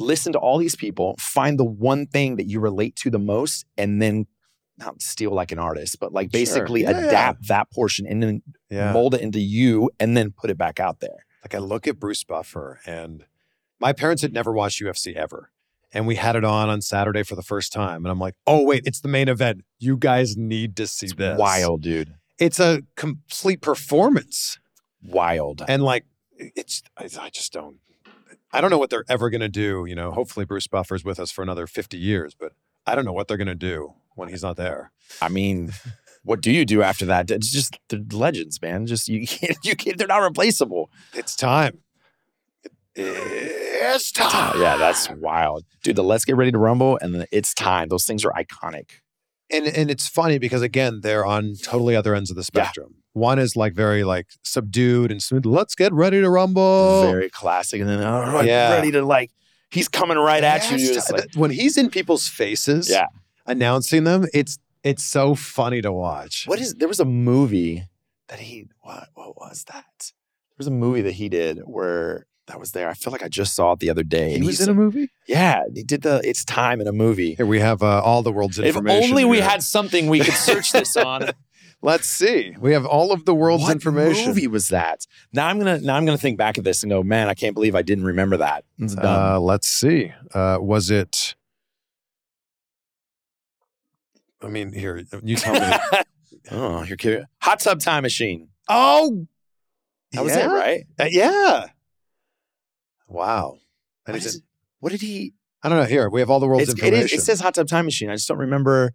listen to all these people, find the one thing that you relate to the most, and then not steal like an artist, but like basically Yeah, yeah. adapt that portion and then Yeah. mold it into you and then put it back out there. Like I look at Bruce Buffer and my parents had never watched UFC ever. And we had it on on Saturday for the first time. And I'm like, oh, wait, it's the main event. You guys need to see It's this. wild, dude. It's a complete performance. Wild. And like, it's, I, I just don't, I don't know what they're ever going to do. You know, hopefully Bruce Buffer's with us for another 50 years, but I don't know what they're going to do when he's not there. I mean, what do you do after that? It's just they're legends, man. Just you can't, you can't. They're not replaceable. It's time. Uh, it's time. Yeah, that's wild, dude. The Let's Get Ready to Rumble and the It's Time. Those things are iconic. and and it's funny because again they're on totally other ends of the spectrum one is like very like subdued and smooth let's get ready to rumble Very classic. And then oh, Yeah. ready to like. He's coming right at you. Yes, You're like, when he's in people's faces Yeah. Announcing them it's it's so funny to watch What is there was a movie that he what what was that? There was a movie that he did where that was there. I feel like I just saw it the other day. he was he's- in a movie Yeah, he did the it's time in a movie. here we have uh, all the world's information. If only we here. had something we could search this on. let's see we have all of the world's what information What movie was that? Now I'm gonna now I'm gonna think back at this and go, man, I can't believe I didn't remember that. Uh, let's see uh, was it i mean here you tell me oh, you're kidding. Hot tub time machine. oh That was yeah? it, right? Uh, yeah wow and What, is it, what did he? I don't know. Here we have all the world's It's, it, information. is, it says hot tub time machine. I just don't remember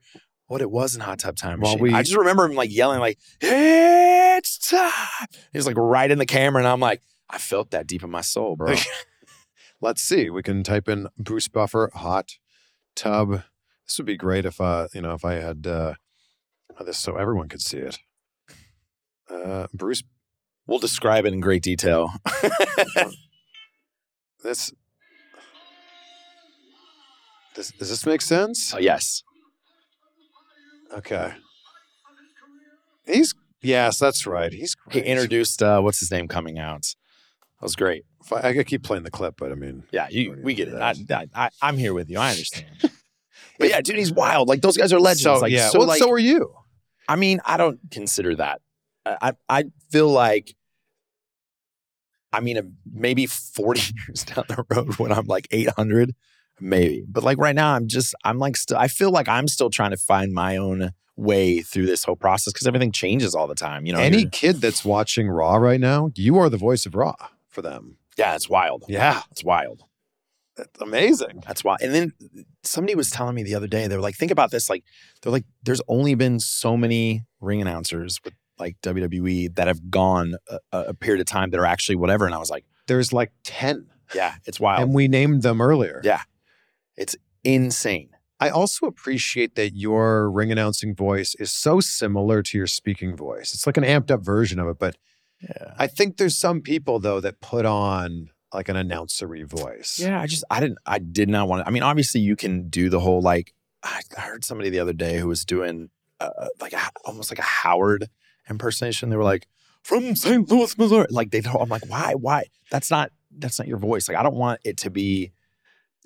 what it was in hot tub time Well, machine. we- I just remember him like yelling like it's time. He's like right in the camera, and I'm like, I felt that deep in my soul, bro. Let's see. We can type in Bruce Buffer hot tub. This would be great if uh you know if I had uh this so everyone could see it. Uh Bruce we'll describe it in great detail. this does, does this make sense? Oh, yes. Okay. He's yes, that's right. He's He introduced uh, what's his name coming out. That was great. I, I could keep playing the clip, but I mean, Yeah, you We're get it. I, I, I, I'm here with you. I understand. but yeah, dude, he's wild. Like those guys are legends. so like yeah. so well, like so are you. I mean, I don't consider that. I I feel like I mean, maybe 40 years down the road when I'm like 800, maybe. But like right now, I'm just, I'm like, still, I feel like I'm still trying to find my own way through this whole process because everything changes all the time. You know, Any kid that's watching Raw right now, you are the voice of Raw for them. yeah, it's wild. Yeah, It's wild. That's amazing. That's why. And then somebody was telling me the other day, they were like, think about this. Like, they're like, there's only been so many ring announcers with like WWE that have gone a, a period of time that are actually whatever. And I was like, There's like 10, yeah, it's wild. and we named them earlier. Yeah. It's insane. I also appreciate that your ring announcing voice is so similar to your speaking voice. It's like an amped up version of it, but Yeah. I think there's some people though that put on like an announcery voice. Yeah. I just, I didn't, I did not want to. I mean, obviously, you can do the whole like, I heard somebody the other day who was doing uh, like a, almost like a Howard impersonation. They were like, from St. Louis, Missouri. Like, they, I'm like, why, why? That's not, that's not your voice. Like, I don't want it to be,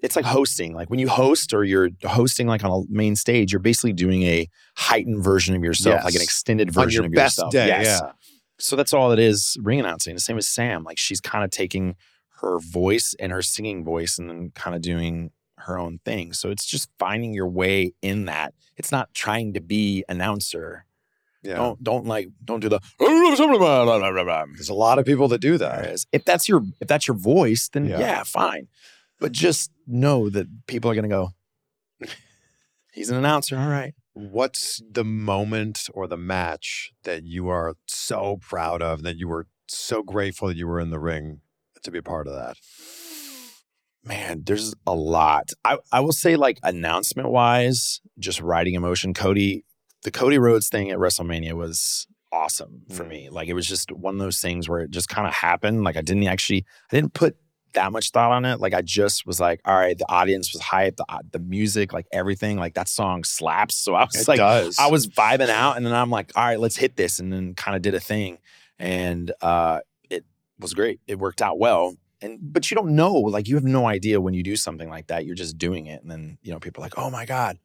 it's like hosting. Like when you host or you're hosting like on a main stage, you're basically doing a heightened version of yourself, like an Yes. extended On version your of best yourself. day. Yes. Yeah. So that's all it is ring announcing. The same as Sam. Like she's kind of taking her voice and her singing voice and then kind of doing her own thing. So it's just finding your way in that. It's not trying to be announcer. Yeah. Don't don't like don't do the There's a lot of people that do that. If that's your if that's your voice, then Yeah. yeah, fine. But just know that people are gonna go, he's an announcer. All right. What's the moment or the match that you are so proud of that you were so grateful that you were in the ring to be a part of that? Man, there's a lot. I, I will say, like announcement wise, just riding emotion. Cody, the Cody Rhodes thing at WrestleMania was awesome for Mm. me. Like it was just one of those things where it just kind of happened. Like I didn't actually, I didn't put that much thought on it. Like I just was like, all right, the audience was hyped, the uh, the music, like everything, like that song slaps. So I was It like, does. I was vibing out, and then I'm like, all right, let's hit this, and then kind of did a thing, and uh, was great. It worked out well, and but you don't know, like you have no idea when you do something like that. You're just doing it, and then you know people are like, oh my god,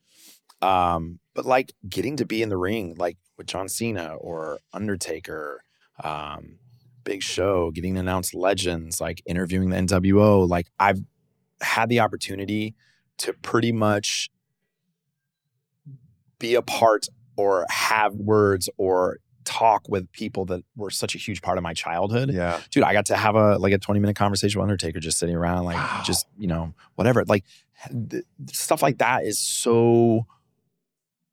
Um, but like getting to be in the ring, like with John Cena or Undertaker, um, Big Show, getting to announce legends, like interviewing the NWO, like I've had the opportunity to pretty much be a part or have words or talk with people that were such a huge part of my childhood Yeah. dude, I got to have a like a 20 minute conversation with Undertaker just sitting around, like Wow. just, you know, whatever. Like th- stuff like that is so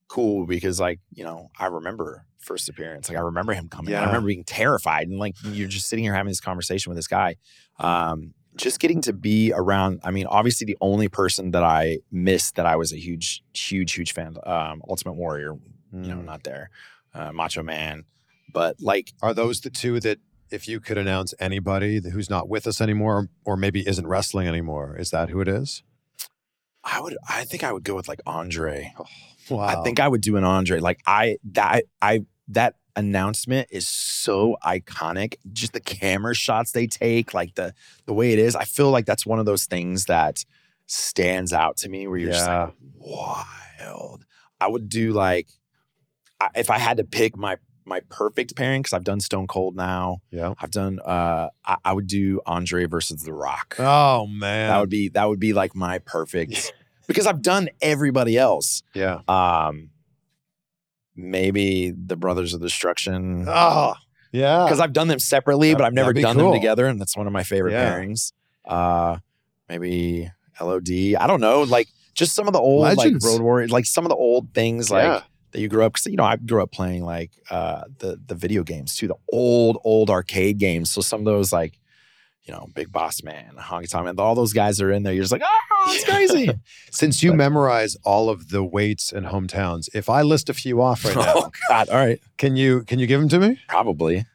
cool because like, you know, I remember first appearance. Like I remember him coming. I remember being terrified. And like you're just sitting here having this conversation with this guy. Um, just getting to be around, I mean, obviously the only person that I missed that I was a huge, huge, huge fan, um, Ultimate Warrior, you know, Mm. not there. Uh, Macho Man. But like Are those the two that, if you could announce anybody who's not with us anymore, or maybe isn't wrestling anymore, is that who it is? I would I think I would go with like Andre. Wow. I think I would do an Andre. Like I that I that announcement is so iconic. Just the camera shots they take, like the the way it is. I feel like that's one of those things that stands out to me where you're just like wild. I would do like I, if I had to pick my my perfect pairing because I've done Stone Cold now. Yeah. I've done uh I, I would do Andre versus The Rock. Oh man. That would be that would be like my perfect because I've done everybody else. yeah. Um maybe the Brothers of Destruction Oh. Yeah. because I've done them separately, but I've never done cool. them together, and that's one of my favorite Yeah. pairings. Uh maybe LOD. I don't know, like just some of the old Legends. like Road Warrior, like some of the old things like Yeah. That you grew up because you know I grew up playing like uh the the video games too, the old old arcade games. So some of those like you know Big Boss Man, Honky Tonk Man, all those guys are in there. You're just like, oh, it's crazy. Since you But- memorize all of the weights and hometowns, if I list a few off right now, oh God! All right, can you can you give them to me? probably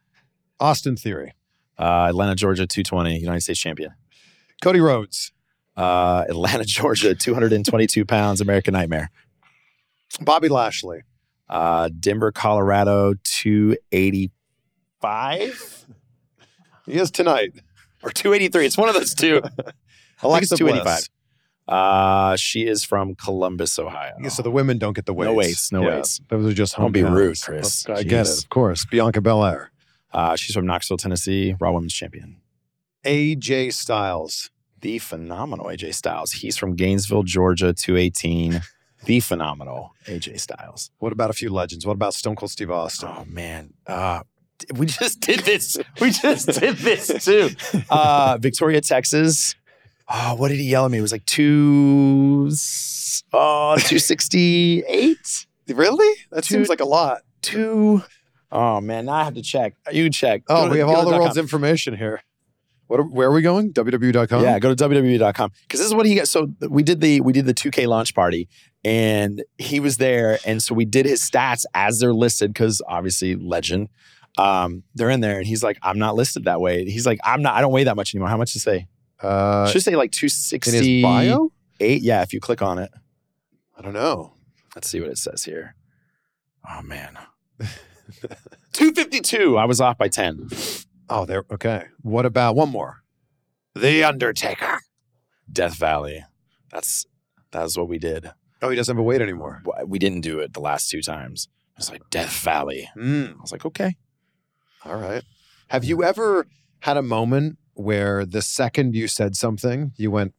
Austin Theory, uh, Atlanta, Georgia, 220, United States champion. Cody Rhodes, Uh, Atlanta, Georgia, 222 pounds, American Nightmare. Bobby Lashley, Uh, Denver, Colorado, 285 he is tonight. or 283. It's one of those two. Alexa 285. Bliss. Uh, she is from Columbus, Ohio. Yeah, so the women don't get the weights. No weights, no Yeah, weights. Those are just Don't be rude, Chris. I get it, of course. Bianca Belair, Uh, she's from Knoxville, Tennessee, Raw Women's Champion. AJ Styles, The phenomenal AJ Styles. He's from Gainesville, Georgia, 218. The phenomenal AJ Styles. What about a few legends? What about Stone Cold Steve Austin? Oh man, uh, we just did this. We just did this too. Uh, Victoria, Texas. Oh, what did he yell at me? It was like two, sixty eight, Really? That Two- seems like a lot. two. Oh man, now I have to check. You check. Oh, Go to- we have all the world's com. information here. What? Are, where are we going? WWE.com. Yeah, go to WWE.com because this is what he got. So we did the we did the 2K launch party, and he was there, and so we did his stats as they're listed because obviously legend. Um, they're in there, and he's like, "I'm not listed that way." He's like, "I'm not. I don't weigh that much anymore." How much to say? Uh, Should say like in 268. his bio? Yeah, if you click on it, I don't know. let's see what it says here. Oh man, 252. I was off by 10. Oh, there. Okay. What about one more? The Undertaker. Death Valley. That's that's what we did. Oh, he doesn't have a weight anymore. We didn't do it the last two times. It was like Death Valley. Mm, I was like, okay. all right. Have you ever had a moment where the second you said something, you went,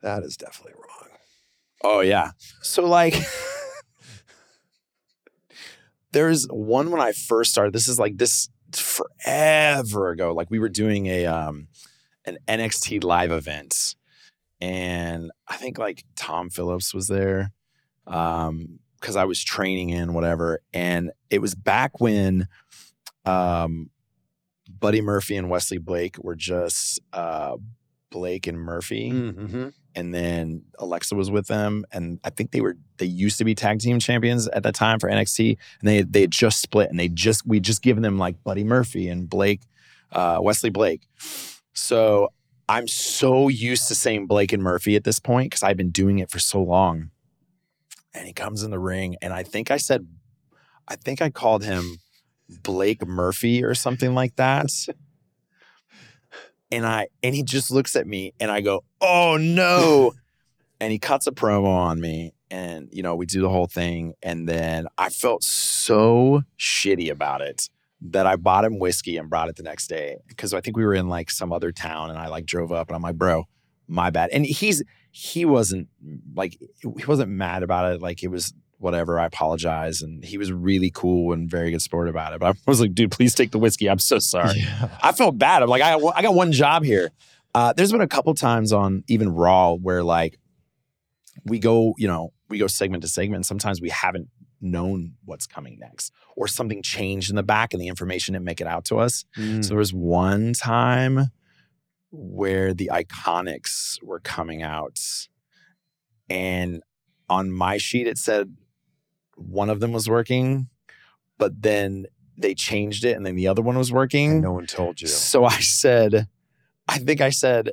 "That is definitely wrong." Oh yeah. So like there's one when I first started. This is like this forever ago. Like we were doing a um an NXT live event. And I think like Tom Phillips was there. Um because I was training in whatever. And it was back when um Buddy Murphy and Wesley Blake were just uh Blake and Murphy Mm-hmm. and then Alexa was with them, and I think they were they used to be tag team champions at that time for NXT, and they they had just split, and they just we just given them like Buddy Murphy and Blake, uh, Wesley Blake. So I'm so used to saying Blake and Murphy at this point because I've been doing it for so long. And he comes in the ring, and I think I said, I think I called him Blake Murphy or something like that. and I and he just looks at me and I go, "Oh no." and he cuts a promo on me and you know we do the whole thing and then i felt so shitty about it that i bought him whiskey and brought it the next day because i think we were in like some other town and i like drove up and i'm like bro my bad. And he's he wasn't like he wasn't mad about it like it was whatever i apologize and he was really cool and very good sport about it but i was like dude please take the whiskey i'm so sorry. I felt bad i'm like i, I got one job here. Uh, there's been a couple times on even raw where like we go, you know, we go segment to segment. And sometimes we haven't known what's coming next, or something changed in the back, and the information didn't make it out to us. Mm. So there was one time where the Iconics were coming out, and on my sheet it said one of them was working, but then they changed it, and then the other one was working. And no one told you. So I said, I think I said,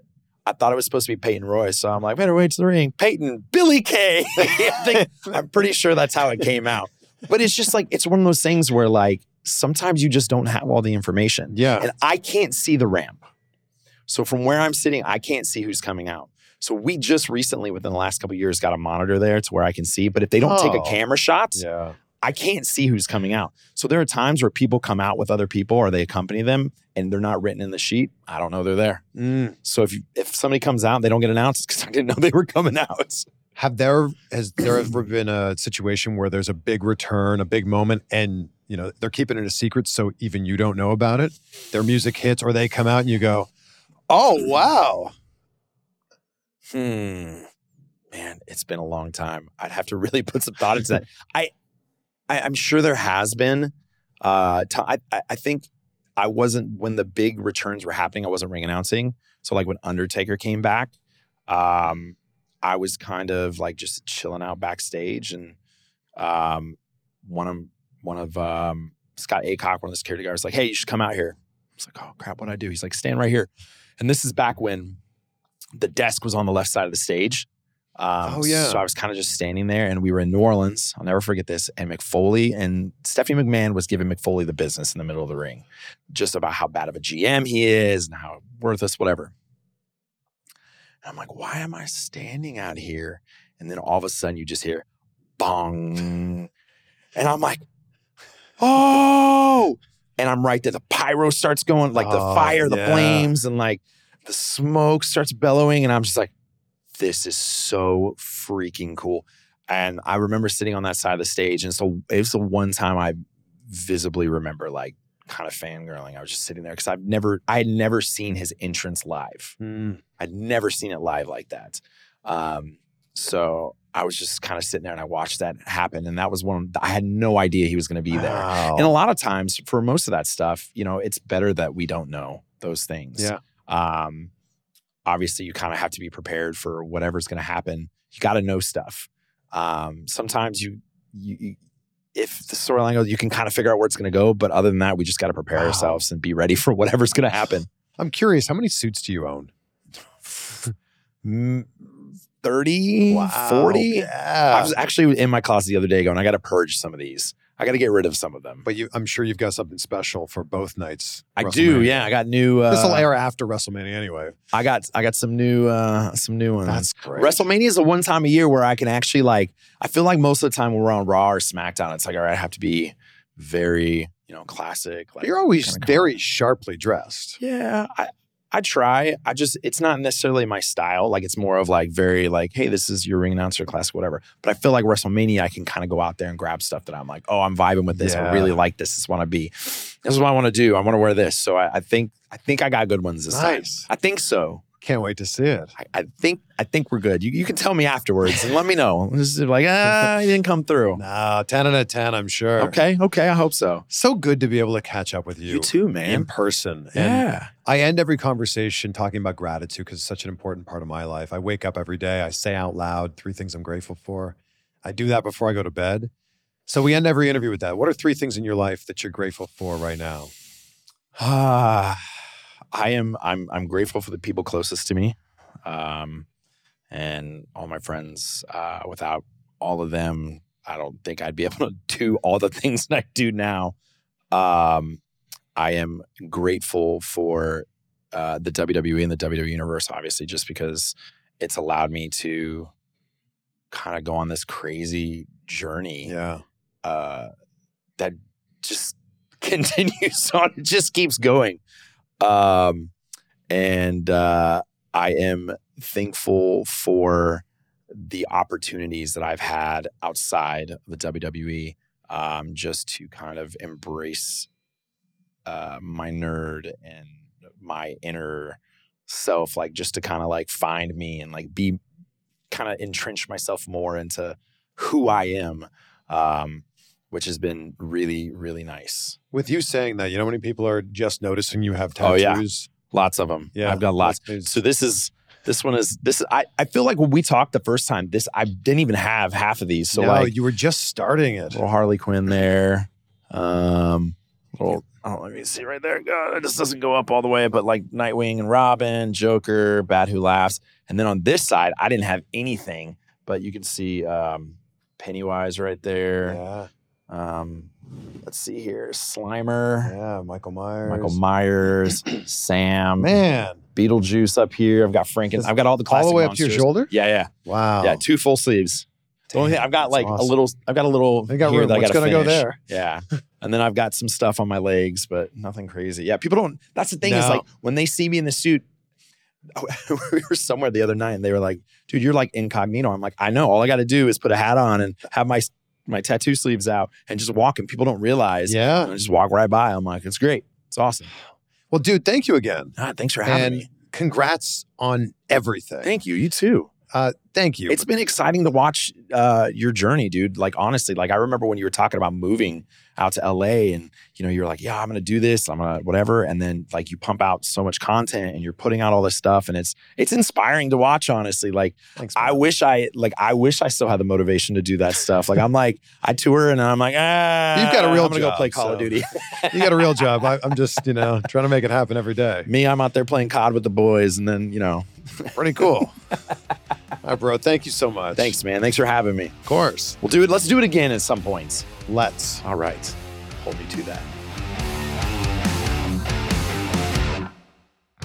I thought it was supposed to be Peyton Royce. So I'm like, better wait to the ring. Peyton, Billie Kay. I think, I'm pretty sure that's how it came out. But it's just like, it's one of those things where like sometimes you just don't have all the information. Yeah. And I can't see the ramp. So from where I'm sitting, I can't see who's coming out. So we just recently, within the last couple of years, got a monitor there to where I can see. But if they don't take Oh. a camera shot, yeah. I can't see who's coming out. So there are times where people come out with other people or they accompany them and they're not written in the sheet. I don't know they're there. Mm. So if you, if somebody comes out and they don't get announced because I didn't know they were coming out. Have there has there ever been a situation where there's a big return, a big moment, and you know they're keeping it a secret, so even you don't know about it? Their music hits, or they come out and you go, "Oh wow!" Hmm. Man, it's been a long time. I'd have to really put some thought into that. I, I I'm sure there has been. Uh, think I wasn't when the big returns were happening. I wasn't ring announcing. So like when Undertaker came back, um, I was kind of like just chilling out backstage, and um, one of one of um, Scott Acock, one of the security guards, was like, "Hey, you should come out here." I was like, "Oh crap, what do I do?" He's like, "Stand right here." And this is back when the desk was on the left side of the stage. Um, Oh, yeah. So I was kind of just standing there, and we were in New Orleans. I'll never forget this. And Mick Foley and Stephanie McMahon was giving Mick Foley the business in the middle of the ring, just about how bad of a GM he is and how worthless, whatever. And I'm like, why am I standing out here? And then all of a sudden, you just hear bong, and I'm like, oh, and I'm right there. The pyro starts going, like the Oh, fire, the yeah. flames, and like the smoke starts bellowing, and I'm just like, this is so freaking cool. And I remember sitting on that side of the stage, and so it was the one time I visibly remember like kind of fangirling. I was just sitting there because I've never, I had never seen his entrance live. Mm. I'd never seen it live like that. Um, so I was just kind of sitting there and I watched that happen, and that was one. I had no idea he was going to be there. Wow. And a lot of times, for most of that stuff, you know, it's better that we don't know those things. Yeah. Um, obviously, you kind of have to be prepared for whatever's going to happen. You got to know stuff. Um, sometimes you, you, you if the storyline goes, you can kind of figure out where it's going to go. But other than that, we just got to prepare Wow. ourselves and be ready for whatever's going to happen. I'm curious, how many suits do you own? Mm, 30, 40. Yeah. I was actually in my closet the other day going, I got to purge some of these. I got to get rid of some of them. but you, I'm sure you've got something special for both nights. I do, yeah. I got new. Uh, This will air after WrestleMania anyway. I got I got some new uh some new ones. That's great. WrestleMania is the one time a year where I can actually like. I feel like most of the time when we're on Raw or SmackDown, it's like all right, I have to be very you know classic. Like you're always very sharply dressed. yeah. I I try. I just it's not necessarily my style. Like it's more of like very like hey, this is your ring announcer classic, whatever. But I feel like WrestleMania, I can kind of go out there and grab stuff that I'm like, oh, I'm vibing with this. I really like this. This is want to be. This is what I want to do. I want to wear this. So I, I think I think I got good ones this time. Nice. I think so. Can't wait to see it. I, I think I think we're good. You, you can tell me afterwards and let me know. This is like ah, you didn't come through. No, 10 out of 10, I'm sure. Okay, okay, I hope so. So good to be able to catch up with you, You, too, man. in person. And Yeah. I end every conversation talking about gratitude because it's such an important part of my life. I wake up every day, I say out loud three things I'm grateful for. I do that before I go to bed. So we end every interview with that. What are three things in your life that you're grateful for right now? Ah, I am. I'm. I'm grateful for the people closest to me, um, and all my friends. Uh, without all of them, I don't think I'd be able to do all the things that I do now. Um, I am grateful for uh, the WWE and the WWE universe, obviously, just because it's allowed me to kind of go on this crazy journey Yeah. uh, that just continues on. It just keeps going. Um, and uh, I am thankful for the opportunities that I've had outside of the WWE um, just to kind of embrace uh, my nerd and my inner self, like just to kind of like find me and like be kind of entrench myself more into who I am. Um, which has been really, really nice. With you saying that, you know how many people are just noticing you have tattoos? Oh, yeah. Lots of them. Yeah. I've got lots. So this is this one is this. I I feel like when we talked the first time, this I didn't even have half of these. So no, like you were just starting it. little Harley Quinn there, um, little. Oh, let me see right there. God, it just doesn't go up all the way, but like Nightwing and Robin, Joker, Bat Who Laughs, and then on this side, I didn't have anything, but you can see um, Pennywise right there. Yeah. Um, let's see here, Slimer, Yeah. Michael Myers. Michael Myers, Sam, Man. Beetlejuice up here. I've got Franken. I've got all the classic All the way up to your shoulder? Yeah, yeah, Wow. yeah. Two full sleeves. The only thing, I've got like awesome. a little. I've got a little. They got here room. that I What's going to go there? Yeah, and then I've got some stuff on my legs, but nothing crazy. Yeah, people don't. That's the thing is like when they see me in the suit. we were somewhere the other night, and they were like, "Dude, you're like incognito." I'm like, "I know. All I got to do is put a hat on and have my my tattoo sleeves out and just walking. people don't realize. Yeah. And I just walk right by. I'm like, it's great. It's awesome. Well, dude, thank you again. Ah, thanks for having me. And me. congrats on everything. Thank you. You too. Uh, thank you. It's been exciting to watch uh, your journey, dude. Like honestly, like I remember when you were talking about moving out to LA, and you know you were like, "Yeah, I'm gonna do this. I'm gonna whatever," and then like you pump out so much content, and you're putting out all this stuff, and it's it's inspiring to watch. Honestly, like Thanks, I wish I like I wish I still had the motivation to do that stuff. Like I'm like I tour, and I'm like, ah, You've got a real I'm gonna go play Call of Duty. you got a real job. I, I'm just, you know, trying to make it happen every day. Me, I'm out there playing COD with the boys, and then you know, Pretty cool. All right, bro. Thank you so much. thanks, man. Thanks for having me. Of course. We'll do it. Let's do it again at some points. Let's. All right, hold me to that.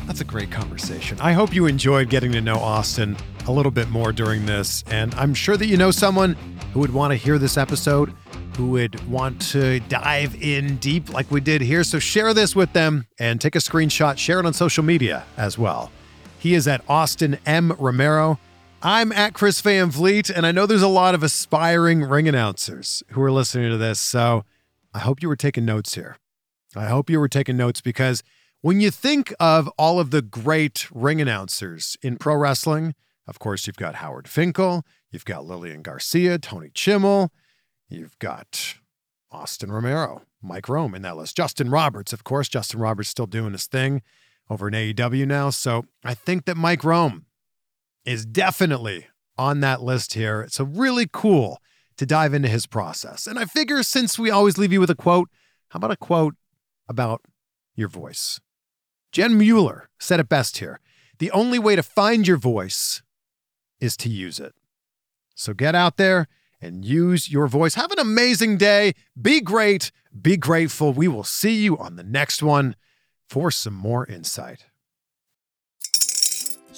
That's a great conversation. I hope you enjoyed getting to know Austin a little bit more during this. And I'm sure that you know someone who would want to hear this episode, who would want to dive in deep like we did here. So share this with them and take a screenshot, share it on social media as well. He is at Austin M. Romero. I'm at Chris Van Vliet, and I know there's a lot of aspiring ring announcers who are listening to this. So I hope you were taking notes here. I hope you were taking notes because when you think of all of the great ring announcers in pro wrestling, of course, you've got Howard Finkel, you've got Lilian Garcia, Tony Chimel, you've got Austin Romero, Mike Rome in that list, Justin Roberts, of course. Justin Roberts still doing his thing over in AEW now. So I think that Mike Rome is definitely on that list here. So really cool to dive into his process. And I figure since we always leave you with a quote, how about a quote about your voice? Jen Mueller said it best here. The only way to find your voice is to use it. So get out there and use your voice. Have an amazing day. Be great. Be grateful. We will see you on the next one for some more insight.